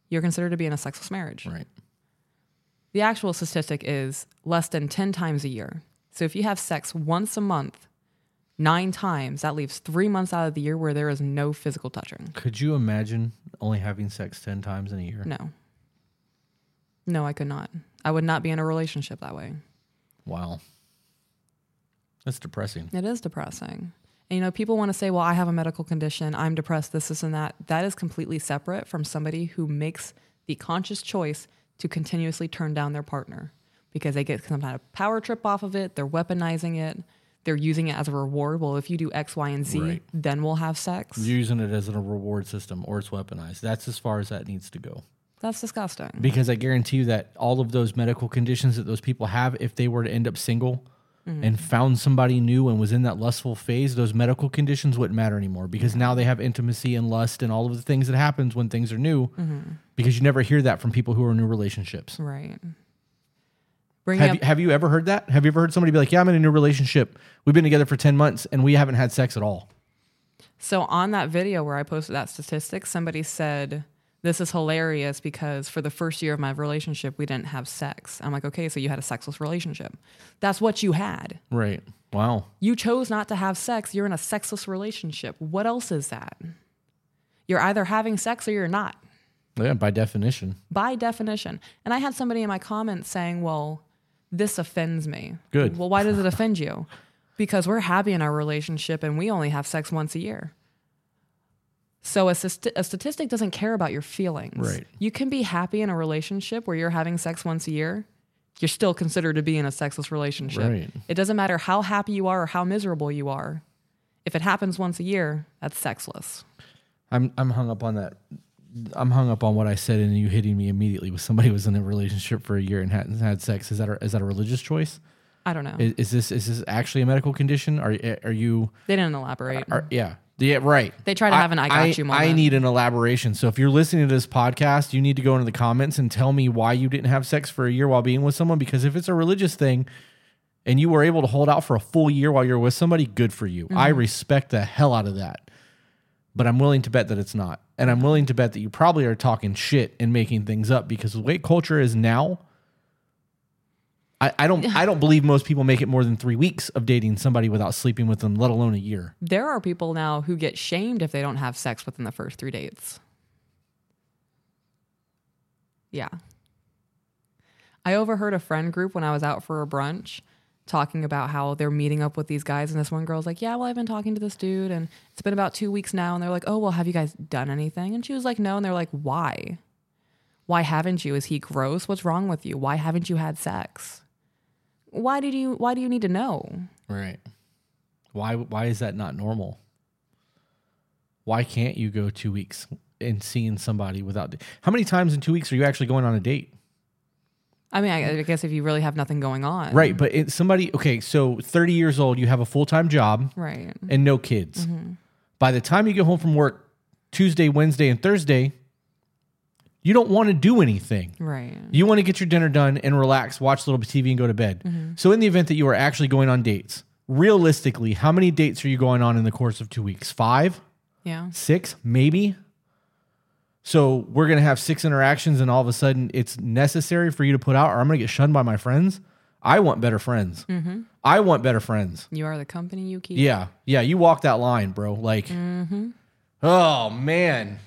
you're considered to be in a sexless marriage. Right. The actual statistic is less than 10 times a year. So if you have sex once a month, nine times, that leaves three months out of the year where there is no physical touching. Could you imagine only having sex 10 times in a year? No. No, I could not. I would not be in a relationship that way. Wow. That's depressing. It is depressing. And you know, people want to say, well, I have a medical condition, I'm depressed, this, this, and that. That is completely separate from somebody who makes the conscious choice to continuously turn down their partner. because they get some kind of power trip off of it. They're weaponizing it. They're using it as a reward. Well, if you do X, Y, and Z, Right. then we'll have sex. Using it as a reward system or it's weaponized. That's as far as that needs to go. That's disgusting. Because I guarantee you that all of those medical conditions that those people have, if they were to end up single mm-hmm. and found somebody new and was in that lustful phase, those medical conditions wouldn't matter anymore because now they have intimacy and lust and all of the things that happens when things are new. Mm-hmm. Because you never hear that from people who are in new relationships. Right. Bring Have up. you, have you ever heard that? Have you ever heard somebody be like, "Yeah, I'm in a new relationship. We've been together for ten months and we haven't had sex at all." So on that video where I posted that statistic, somebody said, "This is hilarious because for the first year of my relationship, we didn't have sex." I'm like, "Okay, so you had a sexless relationship. That's what you had. Right. Wow. You chose not to have sex. You're in a sexless relationship. What else is that? You're either having sex or you're not." Yeah, by definition. by definition. And I had somebody in my comments saying, well, this offends me. Good. Well, why does it offend you? Because we're happy in our relationship and we only have sex once a year. So a, st- a statistic doesn't care about your feelings. Right. You can be happy in a relationship where you're having sex once a year. You're still considered to be in a sexless relationship. Right. It doesn't matter how happy you are or how miserable you are. If it happens once a year, that's sexless. I'm I'm hung up on that. I'm hung up on what I said, and you hitting me immediately with somebody who was in a relationship for a year and hadn't had sex. Is that a, is that a religious choice? I don't know. Is, is this is this actually a medical condition? Are are you? they didn't elaborate. Are, yeah. Yeah, right. They try to have an I got you moment. I need an elaboration. So if you're listening to this podcast, you need to go into the comments and tell me why you didn't have sex for a year while being with someone. Because if it's a religious thing and you were able to hold out for a full year while you're with somebody, good for you. I Mm-hmm. respect the hell out of that. But I'm willing to bet that it's not. And I'm willing to bet that you probably are talking shit and making things up because the way culture is now, I, I don't I don't believe most people make it more than three weeks of dating somebody without sleeping with them, let alone a year. There are people now who get shamed if they don't have sex within the first three dates. Yeah. I overheard a friend group when I was out for a brunch talking about how they're meeting up with these guys. And this one girl's like, Yeah, well, I've been talking to this dude and it's been about two weeks now. And they're like, Oh, well, have you guys done anything? And she was like, No. And they're like, Why? Why haven't you? Is he gross? What's wrong with you? Why haven't you had sex? Why did you why do you need to know? Right. Why why is that not normal? Why can't you go 2 weeks and seeing somebody without How many times in 2 weeks are you actually going on a date? I mean, I, I guess if you really have nothing going on. Right, but it, somebody okay, so 30 years old, you have a full-time job Right. and no kids. Mm-hmm. By the time you get home from work Tuesday, Wednesday and Thursday, you don't want to do anything. Right. You want to get your dinner done and relax, watch a little bit of TV and go to bed. Mm-hmm. So in the event that you are actually going on dates, realistically, how many dates are you going on in the course of 2 weeks? 5? Yeah. six, maybe. So we're gonna have six interactions, and all of a sudden it's necessary for you to put out, or I'm gonna get shunned by my friends. I want better friends. Mm-hmm. I want better friends. You are the company you keep. Yeah, yeah. You walk that line, bro. Like, mm-hmm. oh man,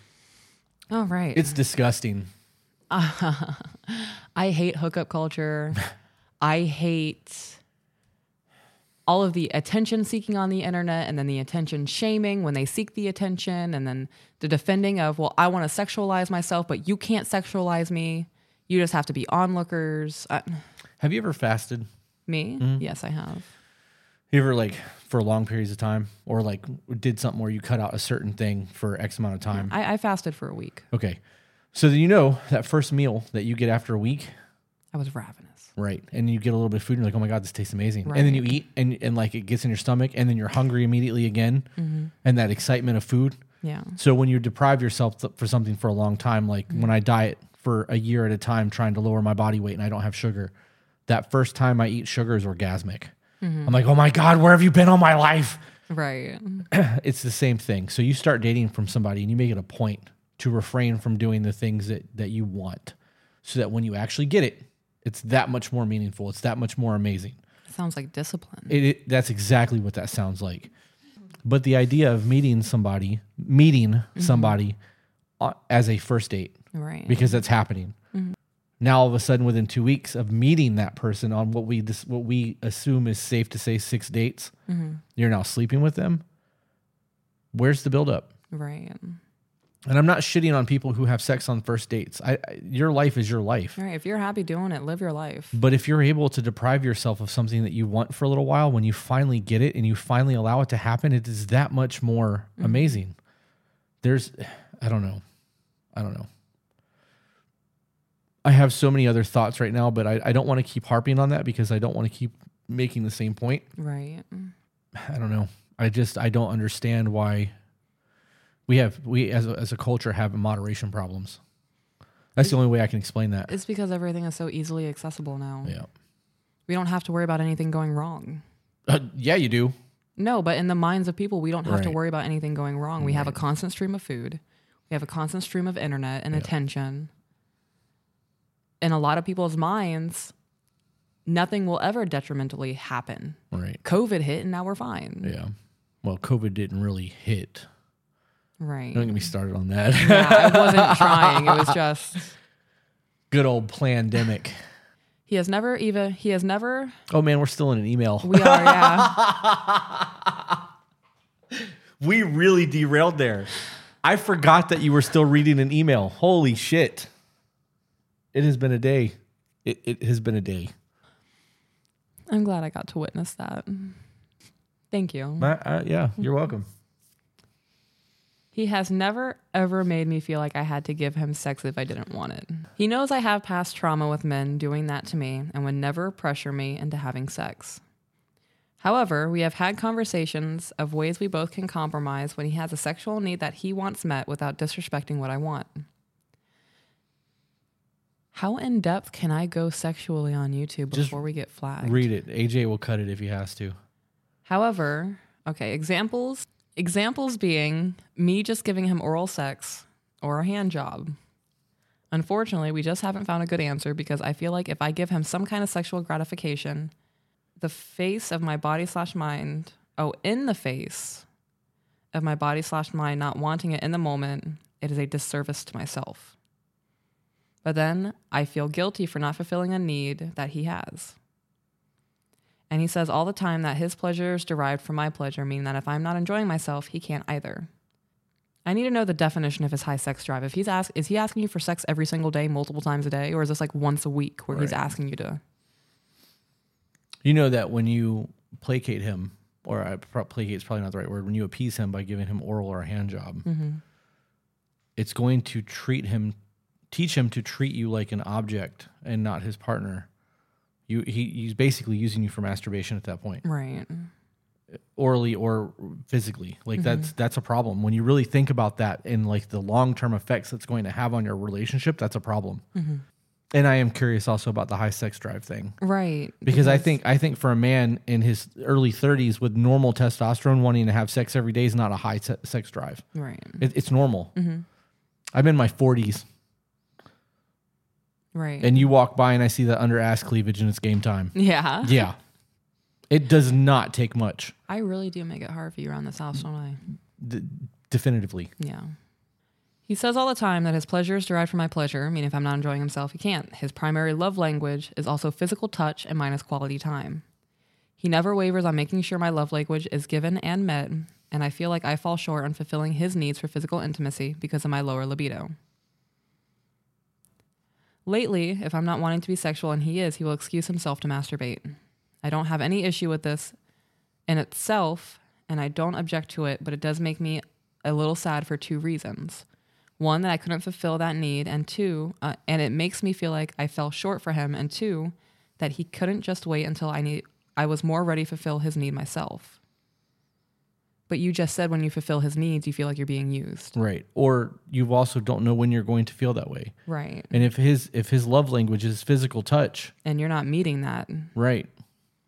All right. it's disgusting. I hate hookup culture. I hate all of the attention seeking on the internet and then the attention shaming when they seek the attention and then the defending of, well, I want to sexualize myself, but you can't sexualize me. You just have to be onlookers. Uh, Have you ever fasted? me? Yes, I have. You ever like for long periods of time, or like did something where you cut out a certain thing for X amount of time? I, I fasted for a week. Okay, so then you know that first meal that you get after a week, I was ravenous. Right. And you get a little bit of food and you're like, oh my God, this tastes amazing. And then you eat and, and like it gets in your stomach and then you're hungry immediately again. Mm-hmm. And that excitement of food. Yeah. So when you deprive yourself th- for something for a long time, like when I mm-hmm. diet for a year at a time trying to lower my body weight and I don't have sugar, that first time I eat sugar is orgasmic. Mm-hmm. I'm like, oh my God, where have you been all my life? Right. it's the same thing. So you start dating from somebody and you make it a point to refrain from doing the things that, that you want so that when you actually get it, it's that much more meaningful. It's that much more amazing. Sounds like discipline. It, it, that's exactly what that sounds like. But the idea of meeting somebody, meeting mm-hmm. somebody uh, as a first date, right. because that's happening. Mm-hmm. Now all of a sudden, within two weeks of meeting that person on what we dis- what we assume is safe to say six dates, mm-hmm. you're now sleeping with them. Where's the buildup? right. And I'm not shitting on people who have sex on first dates. I, I your life is your life. All right, if you're happy doing it, live your life. But if you're able to deprive yourself of something that you want for a little while, when you finally get it and you finally allow it to happen, it is that much more mm-hmm. amazing. There's, I don't know. I don't know. I have so many other thoughts right now, but I, I don't want to keep harping on that because I don't want to keep making the same point. Right. I don't know. I just I don't understand why we have we as a, as a culture have moderation problems. That's the only way I can explain that. It's because everything is so easily accessible now. Yeah. We don't have to worry about anything going wrong. Uh, yeah, you do. No, but in the minds of people, we don't have to worry about anything going wrong. We have a constant stream of food. We have a constant stream of internet and attention. In a lot of people's minds, nothing will ever detrimentally happen. Right. COVID hit and now we're fine. Yeah. Well, COVID didn't really hit. Right. Don't get me started on that. yeah, I wasn't trying. It was just Good old pandemic. he has never even he has never Oh man, we're still in an email. we are yeah. We really derailed there. I forgot that you were still reading an email. Holy shit. It has been a day. It, it has been a day. I'm glad I got to witness that. Thank you. I- uh, yeah, you're welcome. He has never ever made me feel like I had to give him sex if I didn't want it. He knows I have past trauma with men doing that to me and would never pressure me into having sex. However, we have had conversations of ways we both can compromise when he has a sexual need that he wants met without disrespecting what I want. How in depth can I go sexually on YouTube Just before we get flagged? Read it. AJ will cut it if he has to. However, okay, examples examples being me just giving him oral sex or a hand job. Unfortunately, we just haven't found a good answer because I feel like if I give him some kind of sexual gratification, the face of my body slash mind, oh, in the face of my body slash mind not wanting it in the moment, it is a disservice to myself. But then I feel guilty for not fulfilling a need that he has. And he says all the time that his pleasure is derived from my pleasure, meaning that if I'm not enjoying myself, he can't either. I need to know the definition of his high sex drive. If he's ask, is he asking you for sex every single day, multiple times a day, or is this like once a week where he's asking you to? You know that when you placate him, or pro- placate is probably not the right word, when you appease him by giving him oral or a hand job, mm-hmm. it's going to treat him, teach him to treat you like an object and not his partner. You, he, he's basically using you for masturbation at that point, Right. orally or physically. Like mm-hmm. that's that's a problem. When you really think about that and like the long term effects that's going to have on your relationship, that's a problem. Mm-hmm. And I am curious also about the high sex drive thing. Right. because I think I think for a man in his early 30s with normal testosterone wanting to have sex every day is not a high se- sex drive. Right. It, it's normal. Mm-hmm. I'm in my 40s, Right. and you walk by and I see that under ass cleavage, and it's game time. yeah. Yeah, it does not take much, I really do make it hard for you around this house, don't I? d- definitively. Yeah. He says all the time that his pleasure is derived from my pleasure, I meaning if I'm not enjoying himself, he can't. His primary love language is also physical touch and mine is quality time. He never wavers on making sure my love language is given and met, and I feel like I fall short on fulfilling his needs for physical intimacy because of my lower libido. Lately, if I'm not wanting to be sexual and he is, he will excuse himself to masturbate. I don't have any issue with this in itself, and I don't object to it, but it does make me a little sad for two reasons. One, that I couldn't fulfill that need, and two, uh, and it makes me feel like I fell short for him, and two, that he couldn't just wait until I need I was more ready to fulfill his need myself. But you just said when you fulfill his needs, you feel like you're being used. Right. Or you also don't know when you're going to feel that way. Right. And if his if his love language is physical touch, And you're not meeting that. Right.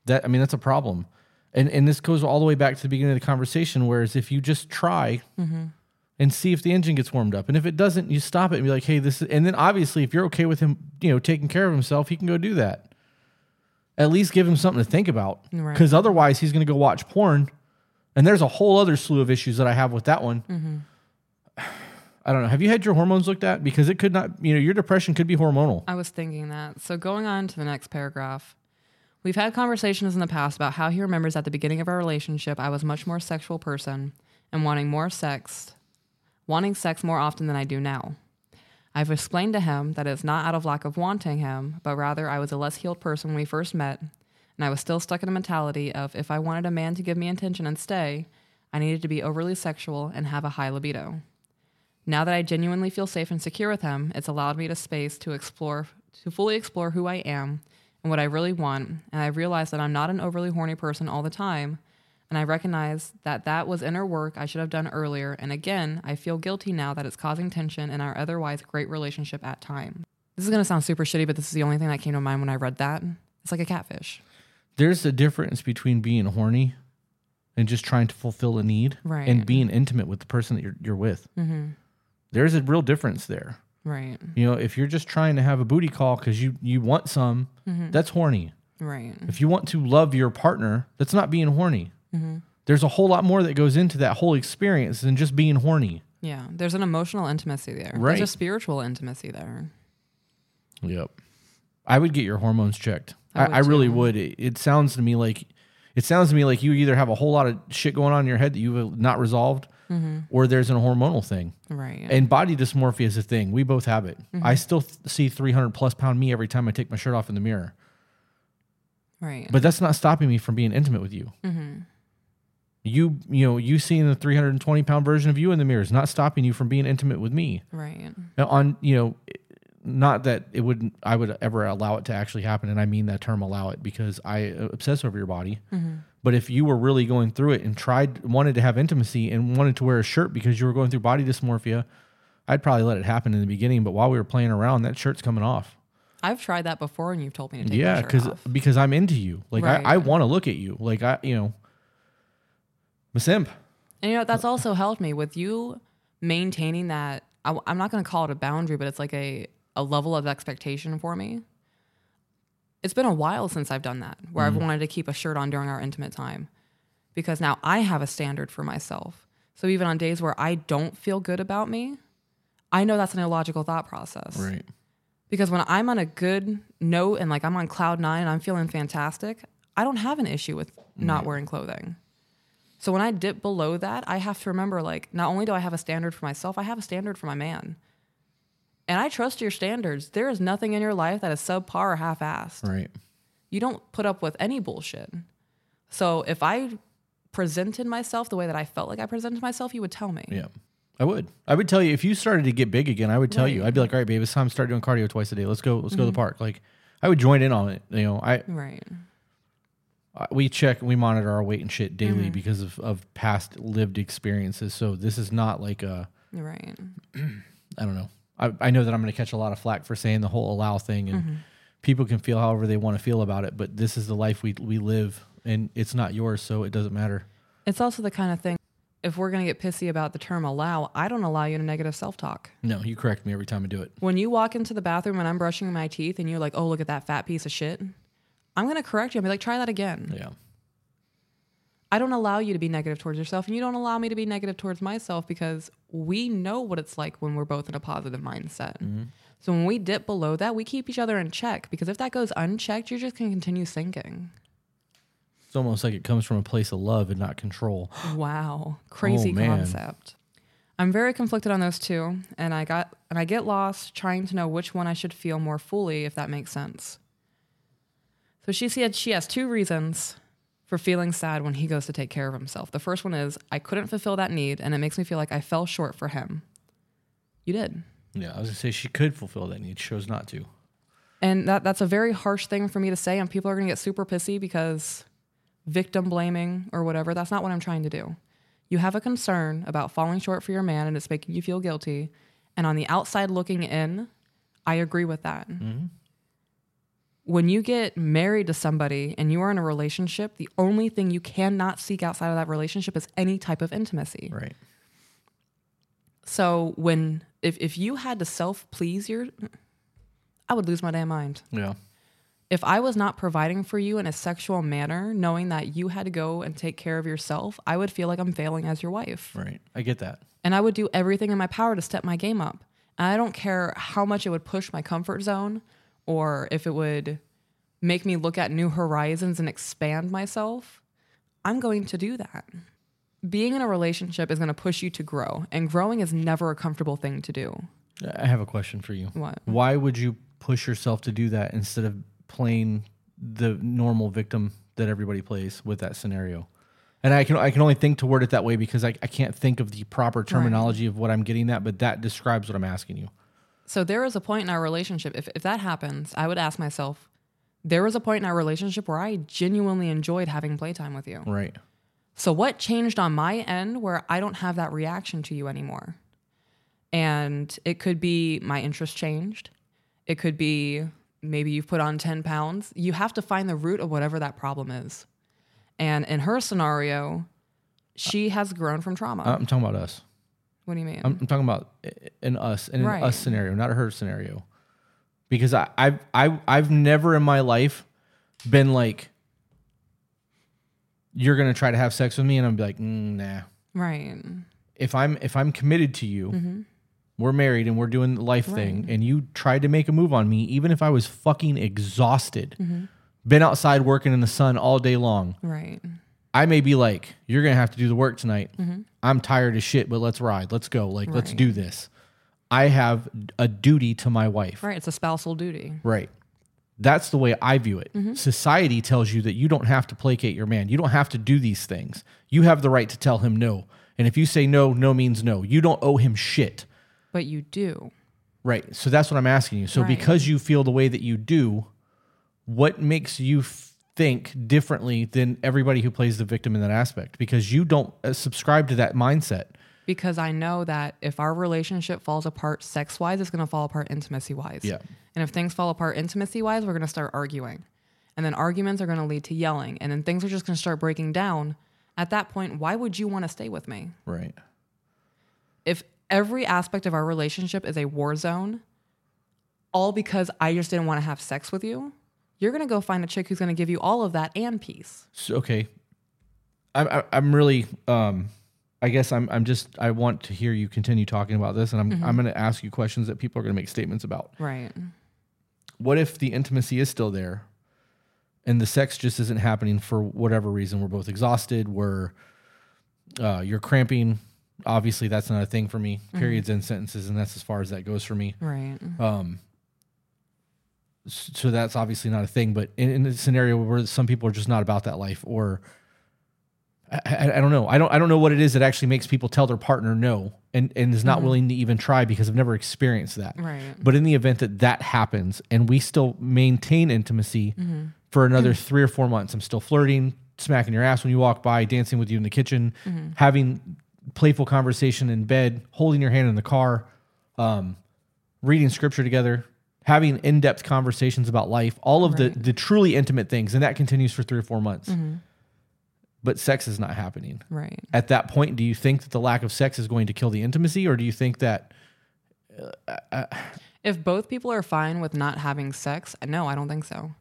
That I mean that's a problem. And and this goes all the way back to the beginning of the conversation whereas if you just try mm-hmm. and see if the engine gets warmed up and if it doesn't you stop it and be like hey this is and then obviously if you're okay with him, you know, taking care of himself, he can go do that. At least give him something to think about Right. cuz otherwise he's going to go watch porn and there's a whole other slew of issues that I have with that one. Mm-hmm. I don't know. Have you had your hormones looked at? Because it could not, you know, your depression could be hormonal. I was thinking that. So going on to the next paragraph. We've had conversations in the past about how he remembers at the beginning of our relationship I was much more sexual person and wanting more sex, wanting sex more often than I do now. I've explained to him that it's not out of lack of wanting him, but rather I was a less healed person when we first met, and I was still stuck in a mentality of if I wanted a man to give me attention and stay, I needed to be overly sexual and have a high libido. Now that I genuinely feel safe and secure with him, it's allowed me to space to explore to fully explore who I am and what I really want, and I realized that I'm not an overly horny person all the time, and I recognize that that was inner work I should have done earlier, and again, I feel guilty now that it's causing tension in our otherwise great relationship at times. This is going to sound super shitty, but this is the only thing that came to mind when I read that. It's like a catfish. There's a difference between being horny and just trying to fulfill a need Right. and being intimate with the person that you're, you're with. Mm-hmm. There's a real difference there. Right. You know, if you're just trying to have a booty call because you, you want some, Mm-hmm. that's horny. Right. If you want to love your partner, that's not being horny. Mm-hmm. There's a whole lot more that goes into that whole experience than just being horny. Yeah. There's an emotional intimacy there. Right. There's a spiritual intimacy there. Yep. I would get your hormones checked. I I, I, really too. would. It, it sounds to me like it sounds to me like you either have a whole lot of shit going on in your head that you've not resolved, Mm-hmm. or there's an hormonal thing. Right. And body dysmorphia is a thing. We both have it. Mm-hmm. I still th- see 300 plus pound me every time I take my shirt off in the mirror. right. But that's not stopping me from being intimate with you. mm-hmm. You, you know, you seeing the 320 pound version of you in the mirror is not stopping you from being intimate with me. Right. Now, on you know not that it wouldn't i would ever allow it to actually happen and i mean that term allow it because i uh, obsess over your body. But if you were really going through it and tried wanted to have intimacy and wanted to wear a shirt because you were going through body dysmorphia i'd probably let it happen in the beginning. But while we were playing around that shirt's coming off. I've tried that before, and you've told me to take yeah because because i'm into you. Like Right. i, I want to look at you. Like i you know I'm simp. And you know that's also helped me with you maintaining that. I, am not going to call it a boundary, but it's like a a level of expectation for me. It's been a while since I've done that, where I've mm. wanted to keep a shirt on during our intimate time, because now I have a standard for myself. So even on days where I don't feel good about me, I know that's an illogical thought process. right Because when I'm on a good note and like I'm on cloud nine and I'm feeling fantastic, I don't have an issue with not wearing clothing. So when I dip below that, I have to remember like not only do I have a standard for myself, I have a standard for my man. And I trust your standards. There is nothing in your life that is subpar or half assed. right You don't put up with any bullshit. So if I presented myself the way that I felt like I presented myself, you would tell me. yeah I would. I would tell you if you started to get big again. I would tell you. Right. Mm-hmm. I'd be like, all right, babe, it's time to start doing cardio twice a day. Let's go. Let's go to the park. Like, I would join in on it. You know, I Right. uh, we check, we monitor our weight and shit daily Mm-hmm. because of of past lived experiences. So this is not like a. Right. I don't know. I I know that I'm going to catch a lot of flack for saying the whole allow thing, and Mm-hmm. people can feel however they want to feel about it. But this is the life we we live, and it's not yours, so it doesn't matter. It's also the kind of thing, if we're going to get pissy about the term allow, I don't allow you to negative self talk. No, you correct me every time I do it. When you walk into the bathroom and I'm brushing my teeth and you're like, oh, look at that fat piece of shit, I'm going to correct you and be like, try that again. Yeah. I don't allow you to be negative towards yourself and you don't allow me to be negative towards myself because we know what it's like when we're both in a positive mindset. Mm-hmm. So when we dip below that, we keep each other in check because if that goes unchecked, you're just going to continue sinking. It's almost like it comes from a place of love and not control. Wow, crazy Oh, concept. I'm very conflicted on those two, and I got and I get lost trying to know which one I should feel more fully, if that makes sense. So she said she has two reasons for feeling sad when he goes to take care of himself. The first one is I couldn't fulfill that need, and it makes me feel like I fell short for him. You did. Yeah, I was gonna say she could fulfill that need, chose not to. And that that's a very harsh thing for me to say, and people are gonna get super pissy because victim blaming or whatever. That's not what I'm trying to do. You have a concern about falling short for your man and it's making you feel guilty. And on the outside looking in, I agree with that. Mm-hmm. When you get married to somebody and you are in a relationship, the only thing you cannot seek outside of that relationship is any type of intimacy. Right. So when if if you had to self please your I would lose my damn mind. Yeah. if I was not providing for you in a sexual manner, knowing that you had to go and take care of yourself, I would feel like I'm failing as your wife. Right. I get that. And I would do everything in my power to step my game up. And I don't care how much it would push my comfort zone or if it would make me look at new horizons and expand myself. I'm going to do that. being in a relationship is going to push you to grow, and growing is never a comfortable thing to do. I have a question for you. What? Why would you push yourself to do that instead of playing the normal victim that everybody plays with that scenario? And I can I can only think to word it that way because I, I can't think of the proper terminology of what I'm getting at, but that describes what I'm asking you. So there is a point in our relationship, if, if that happens, I would ask myself, there was a point in our relationship where I genuinely enjoyed having playtime with you. Right. So what changed on my end where I don't have that reaction to you anymore? And it could be my interest changed. It could be maybe you've put on 10 pounds. You have to find the root of whatever that problem is. And in her scenario, she has grown from trauma. I'm talking about us. What do you mean? I'm, I'm talking about in us in Right. an us scenario, not a her scenario. Because I, I've I, I've never in my life been like, you're gonna try to have sex with me, and I'm be like, mm, nah. right. If I'm if I'm committed to you, mm-hmm. we're married and we're doing the life thing, and you tried to make a move on me, even if I was fucking exhausted, mm-hmm. been outside working in the sun all day long, Right. I may be like, you're gonna have to do the work tonight. Mm-hmm. I'm tired as shit, but let's ride. Let's go. Like, let's do this. I have a duty to my wife. Right. It's a spousal duty. Right. That's the way I view it. Mm-hmm. Society tells you that you don't have to placate your man. You don't have to do these things. You have the right to tell him no. And if you say no, no means no. You don't owe him shit. But you do. Right. So that's what I'm asking you. So Right. because you feel the way that you do, what makes you f- think differently than everybody who plays the victim in that aspect? Because you don't uh, subscribe to that mindset. Because I know that if our relationship falls apart sex wise, it's going to fall apart intimacy wise. Yeah. And if things fall apart intimacy wise, we're going to start arguing. And then arguments are going to lead to yelling. And then things are just going to start breaking down. At that point, why would you want to stay with me? Right. If every aspect of our relationship is a war zone, all because I just didn't want to have sex with you, you're going to go find a chick who's going to give you all of that and peace. So, okay. I'm, I- I'm really, um, I guess I'm, I'm just, I want to hear you continue talking about this and I'm, I'm going to ask you questions that people are going to make statements about. Right. What if the intimacy is still there and the sex just isn't happening for whatever reason? We're both exhausted. We're, uh, you're cramping. Obviously, that's not a thing for me. Periods and sentences, and that's as far as that goes for me. Right. Um, so that's obviously not a thing. But in, in a scenario where some people are just not about that life, or I, I, I don't know, I don't, I don't know what it is that actually makes people tell their partner no, and and is not mm-hmm. willing to even try because I've never experienced that. Right. But in the event that that happens, and we still maintain intimacy mm-hmm. for another mm. three or four months, I'm still flirting, smacking your ass when you walk by, dancing with you in the kitchen, mm-hmm. having playful conversation in bed, holding your hand in the car, um, reading scripture together, having in-depth conversations about life, all of the the truly intimate things, and that continues for three or four months. Mm-hmm. But sex is not happening. Right. At that point, do you think that the lack of sex is going to kill the intimacy, or do you think that uh, uh, uh, If both people are fine with not having sex, no, I don't think so.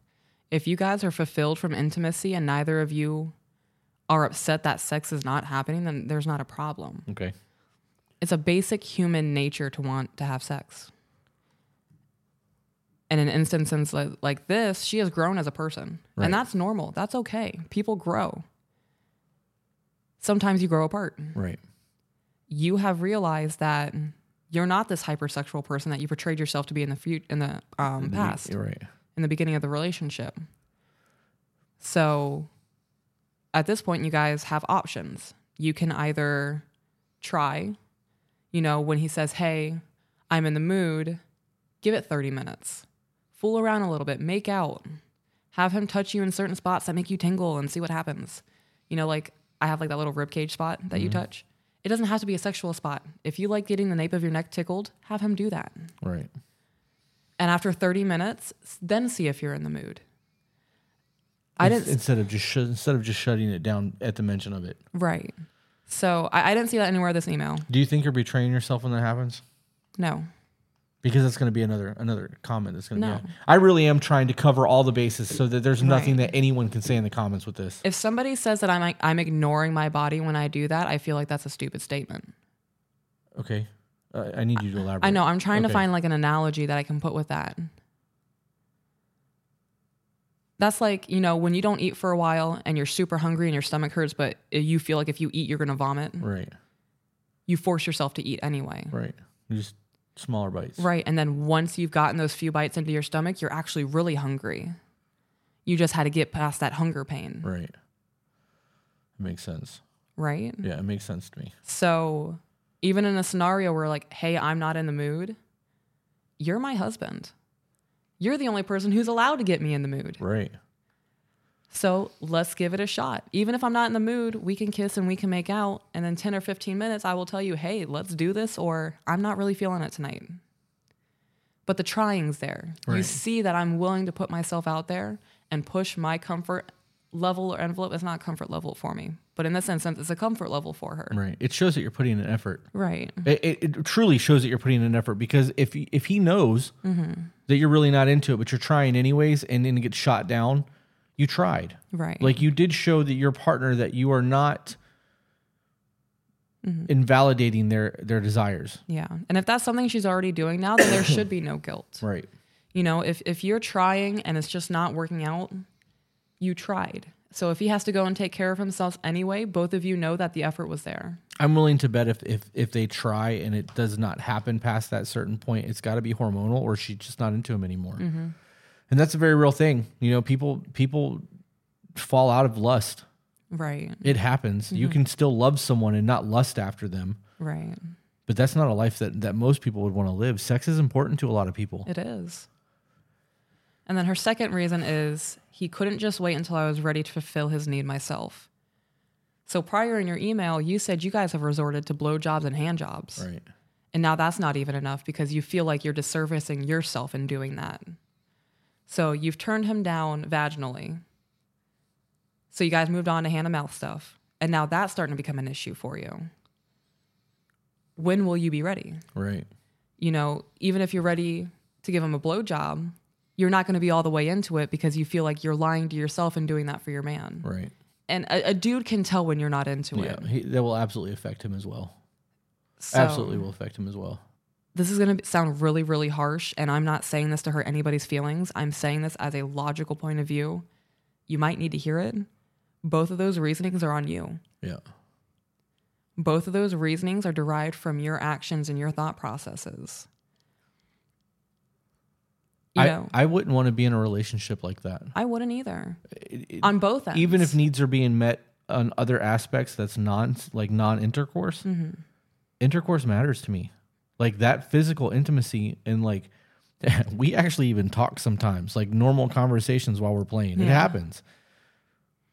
If you guys are fulfilled from intimacy and neither of you are upset that sex is not happening, then there's not a problem. okay? It's a basic human nature to want to have sex. And in instances like, like this, she has grown as a person. Right. And that's normal. That's okay. People grow. Sometimes you grow apart. Right. you have realized that you're not this hypersexual person that you portrayed yourself to be in the fut- in the um, past, You're right. in the beginning of the relationship. So, at this point, you guys have options. You can either try, you know, when he says, "Hey, I'm in the mood," give it 30 minutes, fool around a little bit, make out, have him touch you in certain spots that make you tingle, and see what happens. You know, like I have like that little rib cage spot that you mm-hmm. touch. It doesn't have to be a sexual spot. If you like getting the nape of your neck tickled, have him do that. Right. And after 30 minutes, then see if you're in the mood. I didn't instead of just sh- instead of just shutting it down at the mention of it. right. So I, I didn't see that anywhere in this email. Do you think you're betraying yourself when that happens? No. Because that's going to be another another comment that's going to No. be. I really am trying to cover all the bases so that there's nothing Right. that anyone can say in the comments with this. If somebody says that I'm like, I'm ignoring my body when I do that, I feel like that's a stupid statement. Okay, uh, I need you to elaborate. I know. I'm trying Okay. to find like an analogy that I can put with that. That's like, you know, when you don't eat for a while and you're super hungry and your stomach hurts, but you feel like if you eat, you're going to vomit. Right. You force yourself to eat anyway. Right. You just smaller bites. Right. And then once you've gotten those few bites into your stomach, you're actually really hungry. You just had to get past that hunger pain. Right. It makes sense. Right. Yeah, it makes sense to me. So even in a scenario where, like, hey, I'm not in the mood, you're my husband. You're the only person who's allowed to get me in the mood. Right. So let's give it a shot. Even if I'm not in the mood, we can kiss and we can make out. And then 10 or 15 minutes, I will tell you, hey, let's do this, or I'm not really feeling it tonight. But the trying's there. You see that I'm willing to put myself out there and push my comfort level or envelope. It's not comfort level for me, but in this instance, it's a comfort level for her. Right. It shows that you're putting in effort. Right. It, it, it truly shows that you're putting in an effort because if if he knows mm-hmm. that you're really not into it, but you're trying anyways, and then it gets shot down, you tried. Right. Like you did show that your partner that you are not mm-hmm. invalidating their their desires. yeah. And if that's something she's already doing now, then there should be no guilt. Right. You know, if if you're trying and it's just not working out, you tried. So if he has to go and take care of himself anyway, both of you know that the effort was there. I'm willing to bet if if if they try and it does not happen past that certain point, it's got to be hormonal or she's just not into him anymore. Mm-hmm. And that's a very real thing. You know, people people fall out of lust. Right. It happens. You mm-hmm. can still love someone and not lust after them, Right. but that's not a life that that most people would want to live. Sex is important to a lot of people. It is. And then her second reason is he couldn't just wait until I was ready to fulfill his need myself. So prior in your email, you said you guys have resorted to blowjobs and hand jobs. Right. And now that's not even enough because you feel like you're disservicing yourself in doing that. So you've turned him down vaginally. So you guys moved on to hand to mouth stuff. And now that's starting to become an issue for you. When will you be ready? Right. You know, even if you're ready to give him a blowjob, you're not going to be all the way into it because you feel like you're lying to yourself and doing that for your man. Right. And a, a dude can tell when you're not into Yeah. it. He, that will absolutely affect him as well. So- absolutely will affect him as well. This is going to sound really, really harsh, and I'm not saying this to hurt anybody's feelings. I'm saying this as a logical point of view. You might need to hear it. Both of those reasonings are on you. Yeah. Both of those reasonings are derived from your actions and your thought processes. You I, know, I wouldn't want to be in a relationship like that. I wouldn't either. It- it- On both ends. even if needs are being met on other aspects that's non like non intercourse Mm-hmm. intercourse matters to me like that physical intimacy and like we actually even talk sometimes like normal conversations while we're playing it happens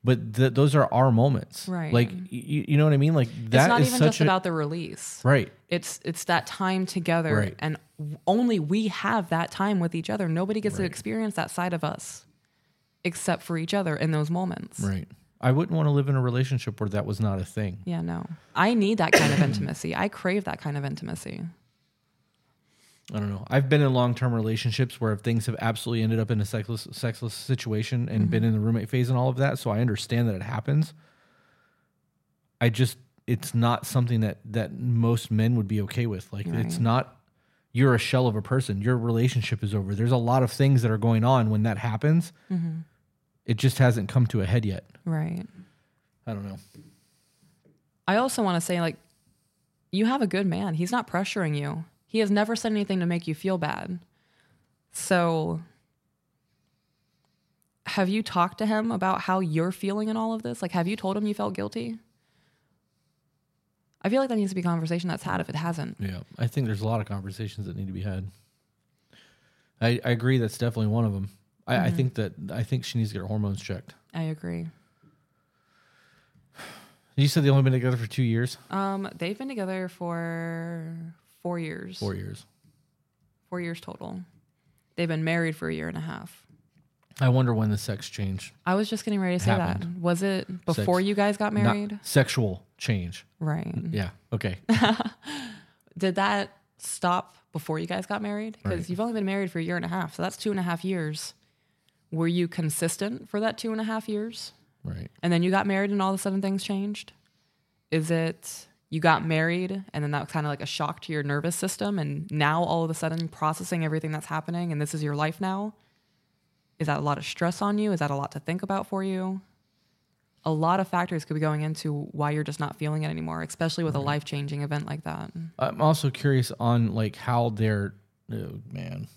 but th- those are our moments Right. like y- you know what i mean like it's that not even just a about the release. right It's it's that time together, Right. and only we have that time with each other. Nobody gets to experience that side of us, except for each other in those moments. right i wouldn't want to live in a relationship where that was not a thing Yeah, no. I need that kind of intimacy. I crave that kind of intimacy. I don't know. I've been in long term relationships where things have absolutely ended up in a sexless, sexless situation and been mm-hmm. in the roommate phase and all of that. So I understand that it happens. I just, it's not something that that most men would be okay with. Like, it's not. You're a shell of a person. Your relationship is over. There's a lot of things that are going on when that happens. Mm-hmm. It just hasn't come to a head yet. Right. I don't know. I also want to say, like, you have a good man. He's not pressuring you. He has never said anything to make you feel bad. So, have you talked to him about how you're feeling in all of this? Like, have you told him you felt guilty? I feel like that needs to be a conversation that's had if it hasn't. Yeah, I think there's a lot of conversations that need to be had. I, I agree. That's definitely one of them. I, I think that I think she needs to get her hormones checked. I agree. You said they've only been together for two years, Um, they've been together for four years. four years. Four years total. They've been married for a year and a half. I wonder when the sex change, I was just getting ready to say that. Was it before Sex. you guys got married? not sexual change. right. Yeah. Okay. Did that stop before you guys got married? Because Right. you've only been married for a year and a half. So that's two and a half years. Were you consistent for that two and a half years? right. And then you got married and all of a sudden things changed? Is it you got married and then that was kind of like a shock to your nervous system and now all of a sudden processing everything that's happening and this is your life now? Is that a lot of stress on you? Is that a lot to think about for you? A lot of factors could be going into why you're just not feeling it anymore, especially with a life changing event like that. I'm also curious on like how their oh man,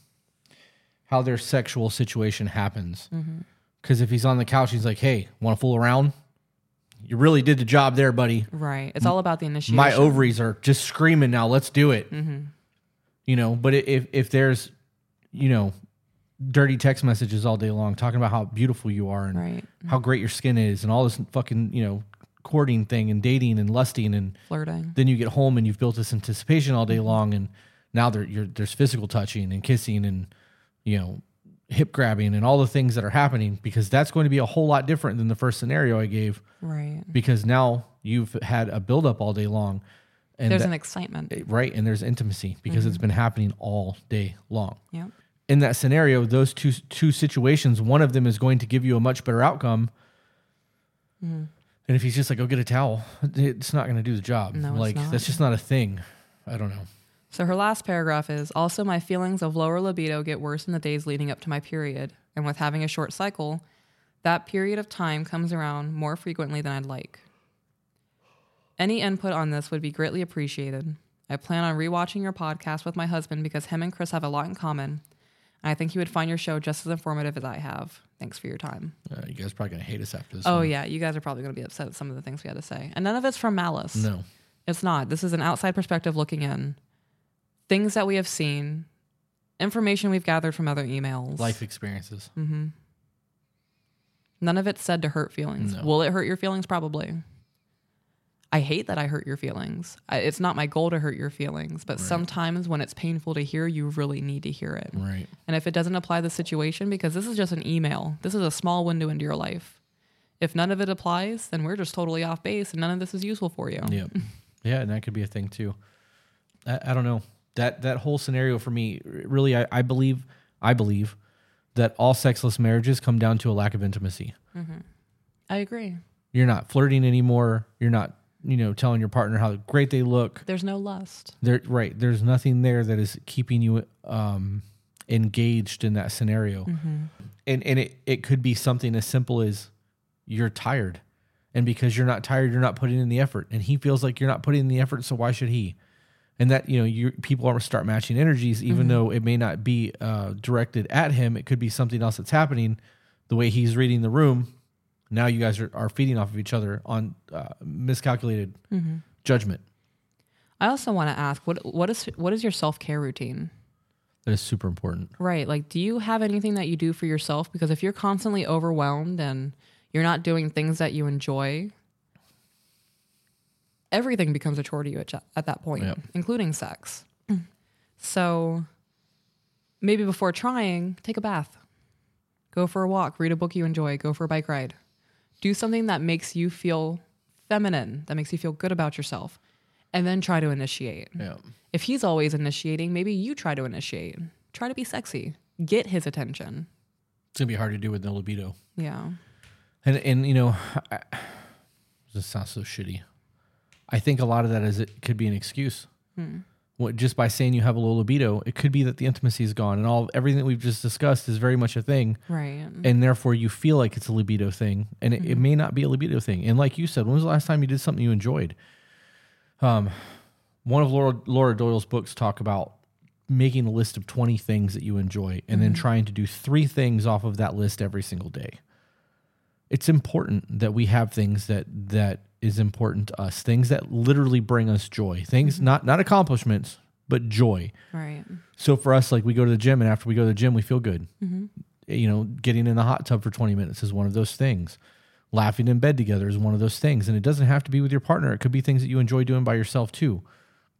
how their sexual situation happens. Mm-hmm. Because if he's on the couch, he's like, "Hey, want to fool around? You really did the job there, buddy. Right. It's all about the initiation. My ovaries are just screaming now. Let's do it." Mm-hmm. You know, but if if there's, you know, dirty text messages all day long talking about how beautiful you are and Right. how great your skin is and all this fucking you know courting thing and dating and lusting and Flirting. then you get home and you've built this anticipation all day mm-hmm. long and now there you're, there's physical touching and kissing and you know hip grabbing and all the things that are happening because that's going to be a whole lot different than the first scenario I gave Right. because now you've had a buildup all day long and There's that- an excitement. right and there's intimacy because it's been happening all day long Yep. in that scenario, those two two situations, one of them is going to give you a much better outcome. Mm-hmm. And if he's just like, "Go get a towel," it's not going to do the job. No, it's like not. that's just not a thing. I don't know. So her last paragraph is also my feelings of lower libido get worse in the days leading up to my period. And with having a short cycle, that period of time comes around more frequently than I'd like. Any input on this would be greatly appreciated. I plan on rewatching your podcast with my husband because him and Chris have a lot in common. And I think he would find your show just as informative as I have. Thanks for your time. Uh, you guys are probably going to hate us after this. Oh, one. yeah. You guys are probably going to be upset at some of the things we had to say. And none of it's from malice. No. It's not. This is an outside perspective looking in. Things that we have seen, information we've gathered from other emails. Life experiences. Mm-hmm. None of it's said to hurt feelings. No. Will it hurt your feelings? Probably. I hate that I hurt your feelings. I, it's not my goal to hurt your feelings, but sometimes when it's painful to hear, you really need to hear it. Right. And if it doesn't apply to the situation, because this is just an email, this is a small window into your life. If none of it applies, then we're just totally off base and none of this is useful for you. Yeah. yeah, and that could be a thing too. I, I don't know. That that whole scenario for me, really, I, I believe I believe that all sexless marriages come down to a lack of intimacy. I agree. You're not flirting anymore. You're not, you know, telling your partner how great they look. There's no lust. There, right? There's nothing there that is keeping you um, engaged in that scenario, and and it it could be something as simple as you're tired, and because you're not tired, you're not putting in the effort, and he feels like you're not putting in the effort, so why should he? And that you know, you people are start matching energies, even though it may not be uh, directed at him. It could be something else that's happening. The way he's reading the room, now you guys are, are feeding off of each other on uh, miscalculated judgment. I also want to ask what what is what is your self care routine? That is super important. Right. Like, do you have anything that you do for yourself? Because if you're constantly overwhelmed and you're not doing things that you enjoy, everything becomes a chore to you at, at that point, Yep. including sex. Mm. So maybe before trying, take a bath, go for a walk, read a book you enjoy, go for a bike ride. Do something that makes you feel feminine, that makes you feel good about yourself, and then try to initiate. Yeah. If he's always initiating, maybe you try to initiate. Try to be sexy. Get his attention. It's gonna be hard to do with no libido. Yeah. And and you know, I, this sounds so shitty. I think a lot of that is it could be an excuse. Hmm. What just by saying you have a low libido, it could be that the intimacy is gone, and all everything that we've just discussed is very much a thing, Right. and therefore you feel like it's a libido thing, and it, it hmm. may not be a libido thing. And like you said, when was the last time you did something you enjoyed? Um, one of Laura Laura Doyle's books talk about making a list of twenty things that you enjoy, and then hmm. trying to do three things off of that list every single day it's important that we have things that that is important to us things that literally bring us joy things mm-hmm. not not accomplishments but joy Right. so for us like we go to the gym and after we go to the gym we feel good mm-hmm. you know getting in the hot tub for 20 minutes is one of those things laughing in bed together is one of those things and it doesn't have to be with your partner it could be things that you enjoy doing by yourself too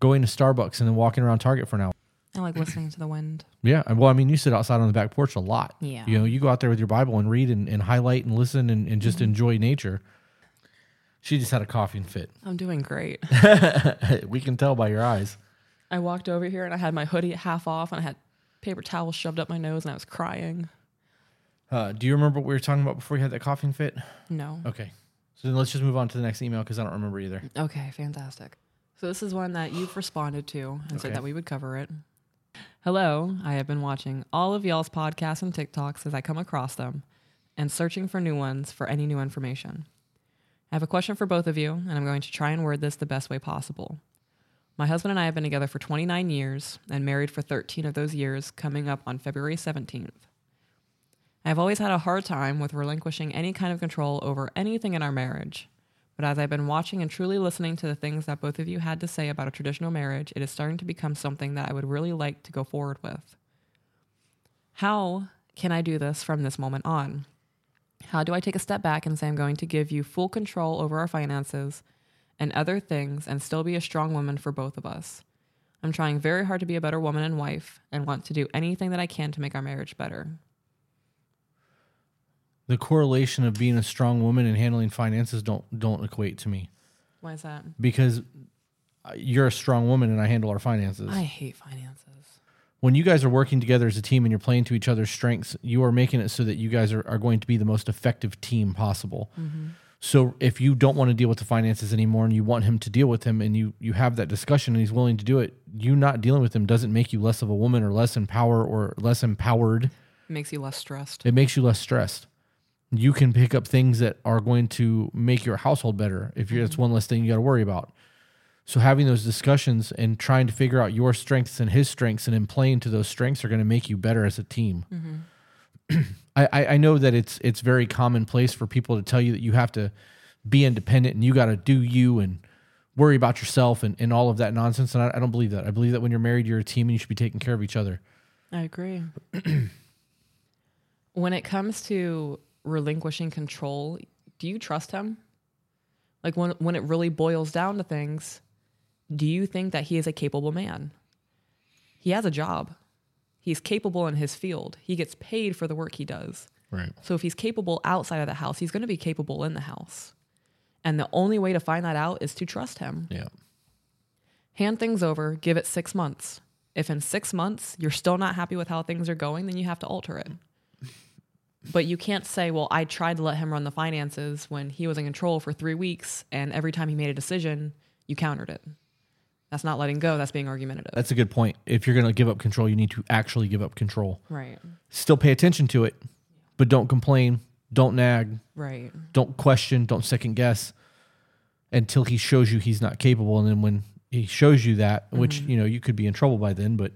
going to starbucks and then walking around target for an hour I like listening to the wind. yeah. Well, I mean, you sit outside on the back porch a lot. Yeah. You know, you go out there with your Bible and read and, and highlight and listen and, and just mm-hmm. enjoy nature. She just had a coughing fit. I'm doing great. we can tell by your eyes. I walked over here and I had my hoodie half off and I had paper towels shoved up my nose and I was crying. Uh, do you remember what we were talking about before you had that coughing fit? No. Okay. So then let's just move on to the next email because I don't remember either. Okay, fantastic. So this is one that you've responded to and Okay. said that we would cover it. Hello, I have been watching all of y'all's podcasts and TikToks as I come across them and searching for new ones for any new information. I have a question for both of you, and I'm going to try and word this the best way possible. My husband and I have been together for 29 years and married for 13 of those years, coming up on February 17th. I have always had a hard time with relinquishing any kind of control over anything in our marriage. But as I've been watching and truly listening to the things that both of you had to say about a traditional marriage, it is starting to become something that I would really like to go forward with. How can I do this from this moment on? How do I take a step back and say I'm going to give you full control over our finances and other things and still be a strong woman for both of us? I'm trying very hard to be a better woman and wife and want to do anything that I can to make our marriage better. The correlation of being a strong woman and handling finances don't don't equate to me Why is that? because uh, you're a strong woman and I handle our finances. I hate finances. When you guys are working together as a team and you're playing to each other's strengths, you are making it so that you guys are, are going to be the most effective team possible. Mm-hmm. So if you don't want to deal with the finances anymore and you want him to deal with them and you you have that discussion and he's willing to do it, you not dealing with him doesn't make you less of a woman or less empower or less empowered. It makes you less stressed. It makes you less stressed. You can pick up things that are going to make your household better if you're, that's mm-hmm. one less thing you got to worry about. So having those discussions and trying to figure out your strengths and his strengths and then playing to those strengths are going to make you better as a team. Mm-hmm. I, I I know that it's it's very commonplace for people to tell you that you have to be independent and you got to do you and worry about yourself and, and all of that nonsense. And I, I don't believe that. I believe that when you're married, you're a team and you should be taking care of each other. I agree. when it comes to relinquishing control, do you trust him? Like when when it really boils down to things, do you think that he is a capable man? He has a job. He's capable in his field. He gets paid for the work he does. Right. So if he's capable outside of the house, he's going to be capable in the house. And the only way to find that out is to trust him. Yeah. Hand things over, give it six months. If in six months you're still not happy with how things are going, then you have to alter it. But you can't say, well, I tried to let him run the finances when he was in control for three weeks, and every time he made a decision, you countered it. That's not letting go, that's being argumentative. That's a good point. If you're going to give up control, you need to actually give up control. right, Still pay attention to it, but don't complain, don't nag, right. don't question, don't second guess until he shows you he's not capable. And then when he shows you that, which mm-hmm. you know you could be in trouble by then, but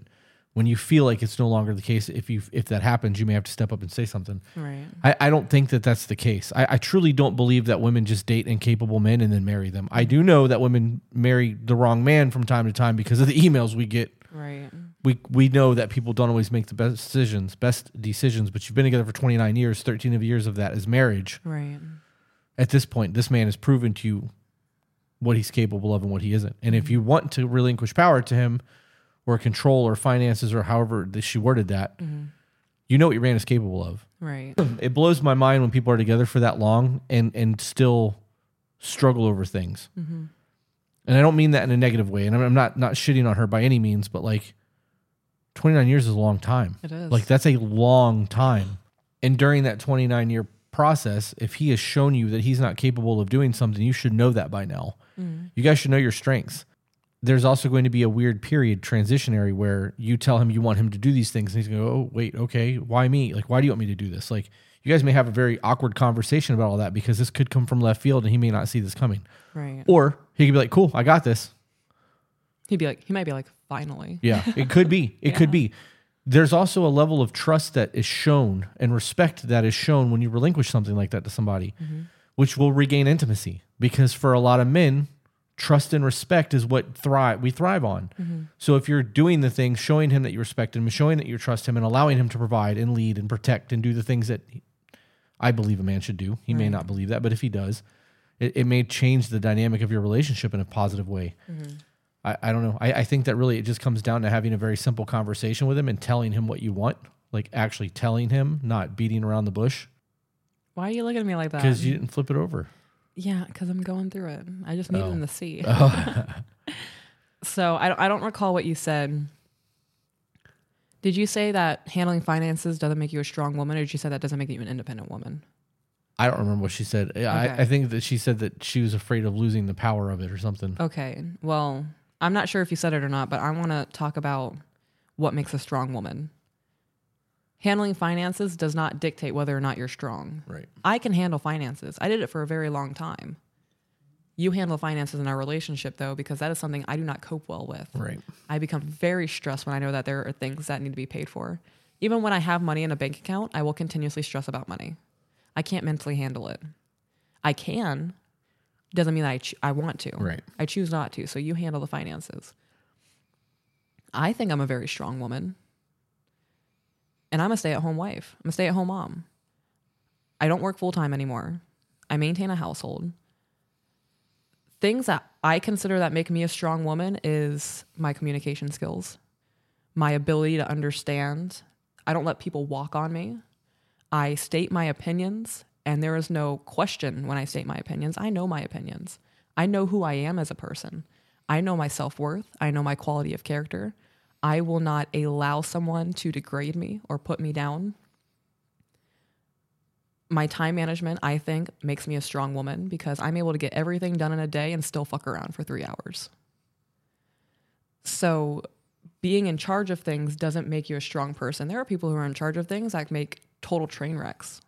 when you feel like it's no longer the case, if you if that happens, you may have to step up and say something. Right. I, I don't think that that's the case. I, I truly don't believe that women just date incapable men and then marry them. I do mm-hmm. know that women marry the wrong man from time to time because of the emails we get. Right. We we know that people don't always make the best decisions, best decisions. But you've been together for 29 years. 13 of years of that is marriage. Right. At this point, this man has proven to you what he's capable of and what he isn't. And if mm-hmm. you want to relinquish power to him, or control, or finances, or however she worded that, you know what your man is capable of. Right. It blows my mind when people are together for that long and and still struggle over things. Mm-hmm. And I don't mean that in a negative way. And I'm, I'm not not shitting on her by any means, but like 29 years is a long time. It is. Like that's a long time. And during that 29 year process, if he has shown you that he's not capable of doing something, you should know that by now. You guys should know your strengths. There's also going to be a weird period transitionary where you tell him you want him to do these things, and he's going to go, "Oh, wait, okay, why me? Like, why do you want me to do this?" Like, you guys may have a very awkward conversation about all that because this could come from left field, and he may not see this coming. Right. Or he could be like, "Cool, I got this." He'd be like, he might be like, finally. Yeah, it could be. It could be. There's also a level of trust that is shown and respect that is shown when you relinquish something like that to somebody, mm-hmm. which will regain intimacy. Because for a lot of men, trust and respect is what thrive we thrive on. Mm-hmm. So if you're doing the things, showing him that you respect him, showing that you trust him, and allowing him to provide and lead and protect and do the things that I believe a man should do. He may not believe that, but if he does, it, it may change the dynamic of your relationship in a positive way. Mm-hmm. I, I don't know. I, I think that really it just comes down to having a very simple conversation with him and telling him what you want, like actually telling him, not beating around the bush Why are you looking at me like that? because you didn't flip it over. Yeah, because I'm going through it. I just need Oh. them to see. Oh. so I don't, I don't recall what you said. Did you say that handling finances doesn't make you a strong woman, or did you say that doesn't make you an independent woman? I don't remember what she said. Okay. I, I think that she said that she was afraid of losing the power of it or something. Okay. Well, I'm not sure if you said it or not, but I want to talk about what makes a strong woman. Handling finances does not dictate whether or not you're strong. Right. I can handle finances. I did it for a very long time. You handle finances in our relationship though, because that is something I do not cope well with. Right. I become very stressed when I know that there are things that need to be paid for. Even when I have money in a bank account, I will continuously stress about money. I can't mentally handle it. I can, doesn't mean that I, ch- I want to. Right. I choose not to. So you handle the finances. I think I'm a very strong woman. And I'm a stay at home wife. I'm a stay at home mom. I don't work full time anymore. I maintain a household. Things that I consider that make me a strong woman is my communication skills, my ability to understand. I don't let people walk on me. I state my opinions, and there is no question when I state my opinions. I know my opinions. I know who I am as a person. I know my self worth. I know my quality of character. I will not allow someone to degrade me or put me down. My time management, I think, makes me a strong woman because I'm able to get everything done in a day and still fuck around for three hours. So, being in charge of things doesn't make you a strong person. There are people who are in charge of things that make total train wrecks.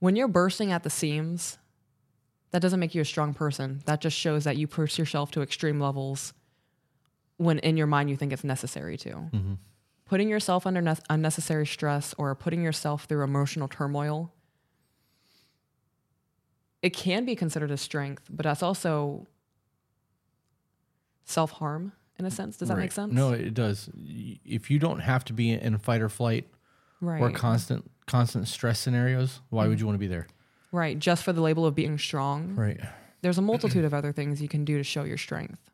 When you're bursting at the seams, that doesn't make you a strong person. That just shows that you push yourself to extreme levels when in your mind you think it's necessary to. Mm-hmm. Putting yourself under ne- unnecessary stress or putting yourself through emotional turmoil, it can be considered a strength, but that's also self harm in a sense. Does that make sense? No, it does. If you don't have to be in fight or flight right. Mm-hmm. or constant constant stress scenarios, why would you want to be there? right. Just for the label of being strong. Right. There's a multitude of other things you can do to show your strength.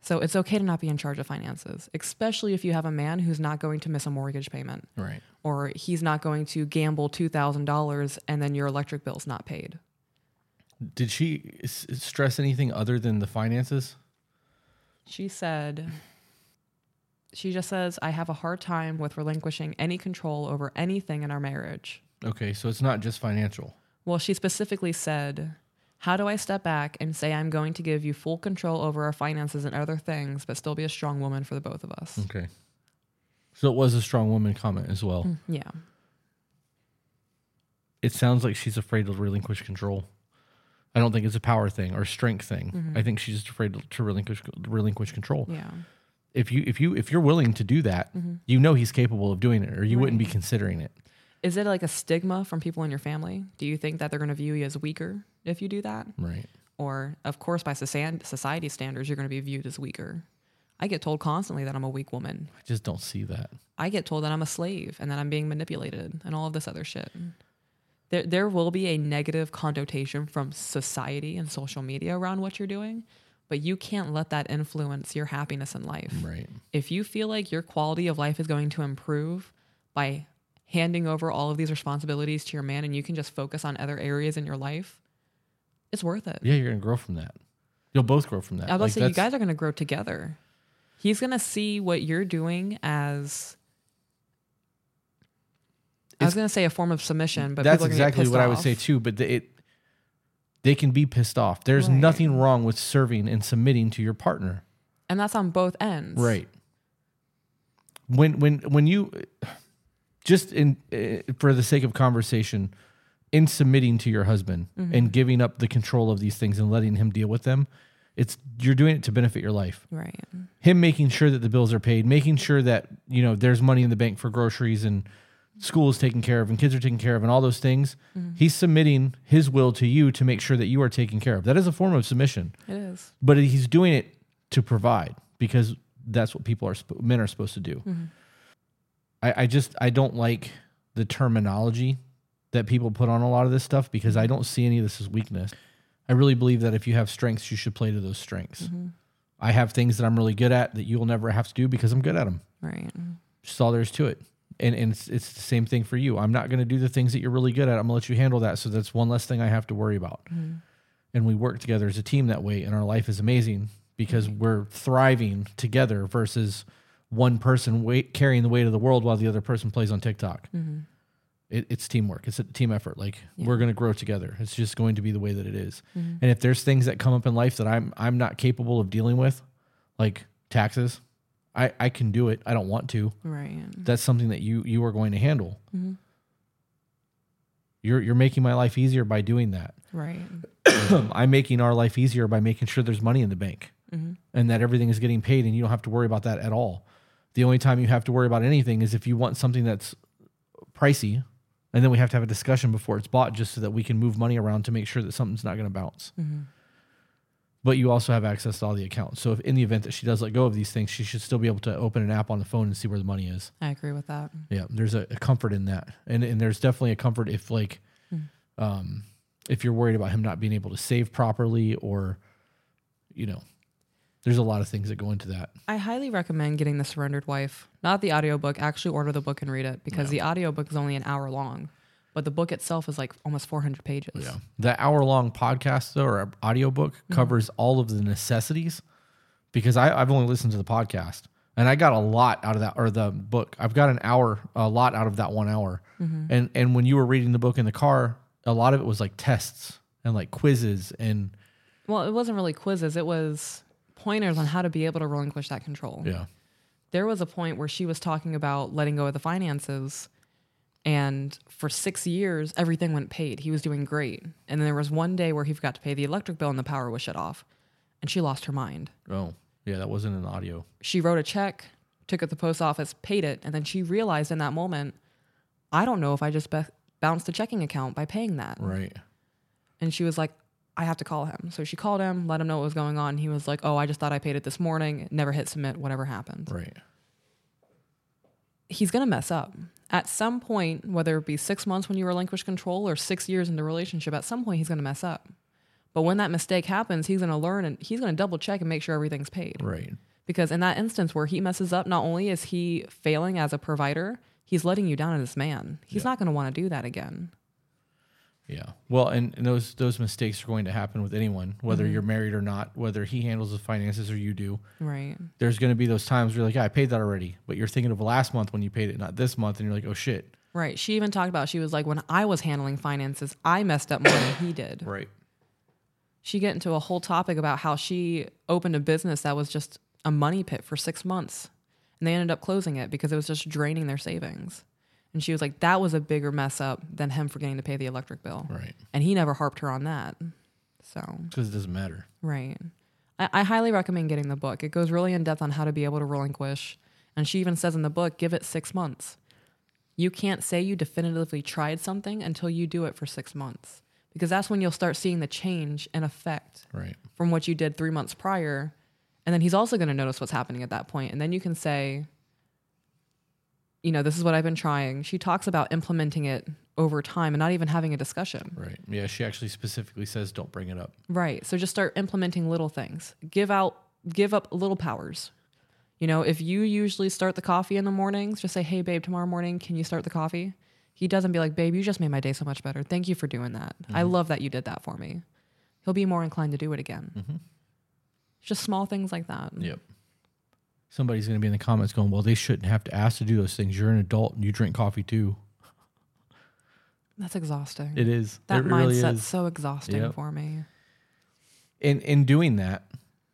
So it's okay to not be in charge of finances, especially if you have a man who's not going to miss a mortgage payment Right. or he's not going to gamble $2,000 and then your electric bill's not paid. Did she s- stress anything other than the finances? She said, she just says, I have a hard time with relinquishing any control over anything in our marriage. Okay, so it's not just financial. Well, she specifically said, How do I step back and say I'm going to give you full control over our finances and other things, but still be a strong woman for the both of us? Okay. So it was a strong woman comment as well. Mm, yeah. It sounds like she's afraid to relinquish control. I don't think it's a power thing or strength thing. Mm-hmm. I think she's just afraid to- to relinquish relinquish control. Yeah. If you if you if you're willing to do that, mm-hmm. you know he's capable of doing it, or you wouldn't be considering it. Is it like a stigma from people in your family? Do you think that they're going to view you as weaker if you do that? Right. Or, of course, by society standards, you're going to be viewed as weaker. I get told constantly that I'm a weak woman. I just don't see that. I get told that I'm a slave and that I'm being manipulated and all of this other shit. There, there will be a negative connotation from society and social media around what you're doing, but you can't let that influence your happiness in life. Right. If you feel like your quality of life is going to improve by handing over all of these responsibilities to your man and you can just focus on other areas in your life, it's worth it. Yeah, you're gonna grow from that. You'll both grow from that. I was Like, say you guys are going to grow together. He's going to see what you're doing as. I was going to say a form of submission, but that's exactly what I would say too. But the, it they can be pissed off. There's Right. nothing wrong with serving and submitting to your partner. and that's on both ends. Right. When when when you just in uh, for the sake of conversation, in submitting to your husband Mm-hmm. and giving up the control of these things and letting him deal with them, it's you're doing it to benefit your life. Right. Him making sure that the bills are paid, making sure that you know there's money in the bank for groceries and school is taken care of and kids are taken care of and all those things. Mm-hmm. He's submitting his will to you to make sure that you are taken care of. That is a form of submission It is. but he's doing it to provide because that's what people are men are supposed to do. I, I just I don't like the terminology that people put on a lot of this stuff because I don't see any of this as weakness. I really believe that if you have strengths, you should play to those strengths. Mm-hmm. I have things that I'm really good at that you'll never have to do because I'm good at them. Right. Just all there is to it. And, and it's, it's the same thing for you. I'm not going to do the things that you're really good at. I'm going to let you handle that. So that's one less thing I have to worry about mm-hmm. and we work together as a team that way and our life is amazing because we're thriving together versus one person weight, carrying the weight of the world while the other person plays on tiktok mm-hmm. It, it's teamwork it's a team effort like we're going to grow together it's just going to be the way that it is. Mm-hmm. and if there's things that come up in life that i'm i'm not capable of dealing with like taxes I, I can do it. I don't want to. Right. That's something that you you are going to handle. Mm-hmm. You're you're making my life easier by doing that. Right. I'm making our life easier by making sure there's money in the bank mm-hmm. and that everything is getting paid and you don't have to worry about that at all. The only time you have to worry about anything is if you want something that's pricey and then we have to have a discussion before it's bought just so that we can move money around to make sure that something's not going to bounce. But you also have access to all the accounts. So if in the event that she does let go of these things, she should still be able to open an app on the phone and see where the money is. I agree with that. Yeah, there's a, a comfort in that, and and there's definitely a comfort if like, um, if you're worried about him not being able to save properly, or, you know, there's a lot of things that go into that. I highly recommend getting The Surrendered Wife, not the audiobook. Actually, order the book and read it because the audiobook is only an hour long, but the book itself is like almost 400 pages. Yeah, the hour long podcast though or audiobook mm-hmm. covers all of the necessities, because I I've only listened to the podcast and I got a lot out of that or the book. I've got an hour, a lot out of that one hour, mm-hmm. and and when you were reading the book in the car, a lot of it was like tests and like quizzes and Well, it wasn't really quizzes, it was pointers on how to be able to relinquish that control. yeah. There was a point where she was talking about letting go of the finances. And for six years, everything went paid. He was doing great. And then there was one day where he forgot to pay the electric bill and the power was shut off. And she lost her mind. Oh, yeah, that wasn't an audio. she wrote a check, took it to the post office, paid it, and then she realized in that moment, I don't know if I just be- bounced a checking account by paying that. Right. And she was like, I have to call him. So she called him, let him know what was going on. He was like, Oh, I just thought I paid it this morning. Never hit submit, whatever happened. Right. He's going to mess up. At some point, whether it be six months when you relinquish control or six years in the relationship, at some point he's going to mess up. But when that mistake happens, he's going to learn and he's going to double check and make sure everything's paid. Right. Because in that instance where he messes up, not only is he failing as a provider, he's letting you down as a man. He's not going to want to do that again. Yeah. Well, and, and those those mistakes are going to happen with anyone, whether you're mm-hmm. married or not, whether he handles the finances or you do. Right. There's going to be those times where you're like, yeah, I paid that already, but you're thinking of last month when you paid it, not this month, and you're like, oh shit. Right. She even talked about she was like, when I was handling finances, I messed up more than he did. Right. She get into a whole topic about how she opened a business that was just a money pit for six months. And they ended up closing it because it was just draining their savings. And she was like, that was a bigger mess up than him forgetting to pay the electric bill. Right. And he never harped her on that. So Because it doesn't matter. Right. I, I highly recommend getting the book. It goes really in depth on how to be able to relinquish. And she even says in the book, give it six months. You can't say you definitively tried something until you do it for six months, because that's when you'll start seeing the change and effect Right. from what you did three months prior. And then he's also going to notice what's happening at that point. And then you can say, you know, this is what I've been trying. She talks about implementing it over time and not even having a discussion. Right. Yeah. She actually specifically says, don't bring it up. Right. So just start implementing little things. Give out give up little powers. You know, if you usually start the coffee in the mornings, just say, "Hey babe, tomorrow morning, can you start the coffee?" He doesn't be like, "Babe, you just made my day so much better. Thank you for doing that. I mm-hmm. love that you did that for me." He'll be more inclined to do it again. Mm-hmm. Just small things like that. Yep. Somebody's going to be in the comments going, well, they shouldn't have to ask to do those things. You're an adult and you drink coffee too. That's exhausting. It is. that it really mindset's is. so exhausting Yep. for me. in in doing that,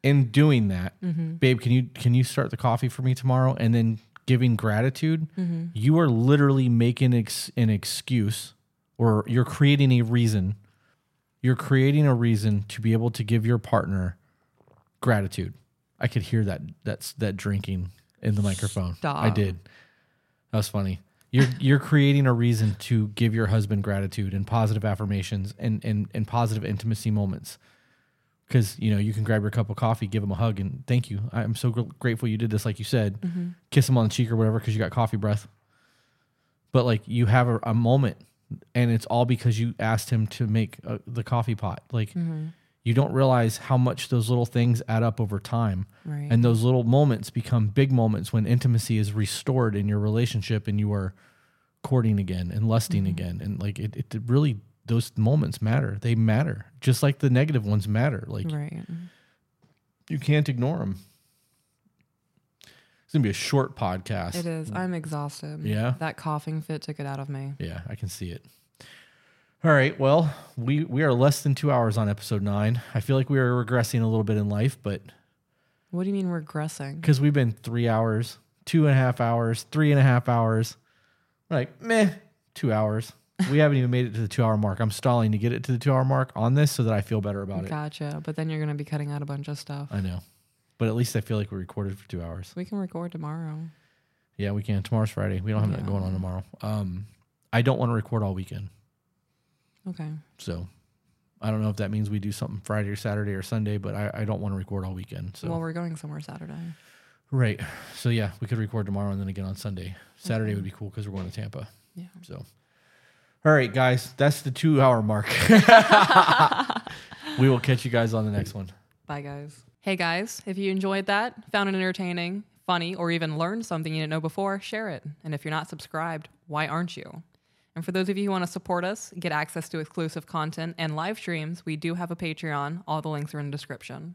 in doing that, Mm-hmm. babe, can you can you start the coffee for me tomorrow? And then giving gratitude, Mm-hmm. you are literally making ex, an excuse, or you're creating a reason. You're creating a reason to be able to give your partner gratitude. I could hear that that's that drinking in the microphone. I did. That was funny. You're you're creating a reason to give your husband gratitude and positive affirmations and and, and positive intimacy moments. Because you know you can grab your cup of coffee, give him a hug, and thank you. I'm so gr- grateful you did this, like you said. Kiss him on the cheek or whatever, because you got coffee breath. But like you have a, a moment, and it's all because you asked him to make uh the coffee pot. Like you don't realize how much those little things add up over time. Right. And those little moments become big moments when intimacy is restored in your relationship and you are courting again and lusting mm-hmm. again. And like it, it really, those moments matter. They matter just like the negative ones matter. Like right. you can't ignore them. It's going to be a short podcast. It is. I'm exhausted. Yeah? That coughing fit took it out of me. Yeah, I can see it. All right. Well, we, we are less than two hours on episode nine. I feel like we are regressing a little bit in life, but What do you mean regressing? because we've been three hours, two and a half hours, three and a half hours. We're like, meh, two hours. We haven't even made it to the two hour mark. I'm stalling to get it to the two hour mark on this so that I feel better about it. Gotcha. But then you're gonna be cutting out a bunch of stuff. I know. But at least I feel like we recorded for two hours. We can record tomorrow. Yeah, we can. Tomorrow's Friday. We don't have Yeah. going on tomorrow. Um, I don't want to record all weekend. Okay. So I don't know if that means we do something Friday or Saturday or Sunday, but I, I don't want to record all weekend. So Well, we're going somewhere Saturday. right. So yeah, we could record tomorrow and then again on Sunday. Saturday would be cool because we're going to Tampa. Yeah. So all right, guys, that's the two hour mark. we will catch you guys on the next one. Bye, guys. Hey, guys, if you enjoyed that, found it entertaining, funny, or even learned something you didn't know before, share it. And if you're not subscribed, why aren't you? And for those of you who want to support us, get access to exclusive content and live streams, we do have a Patreon. All the links are in the description.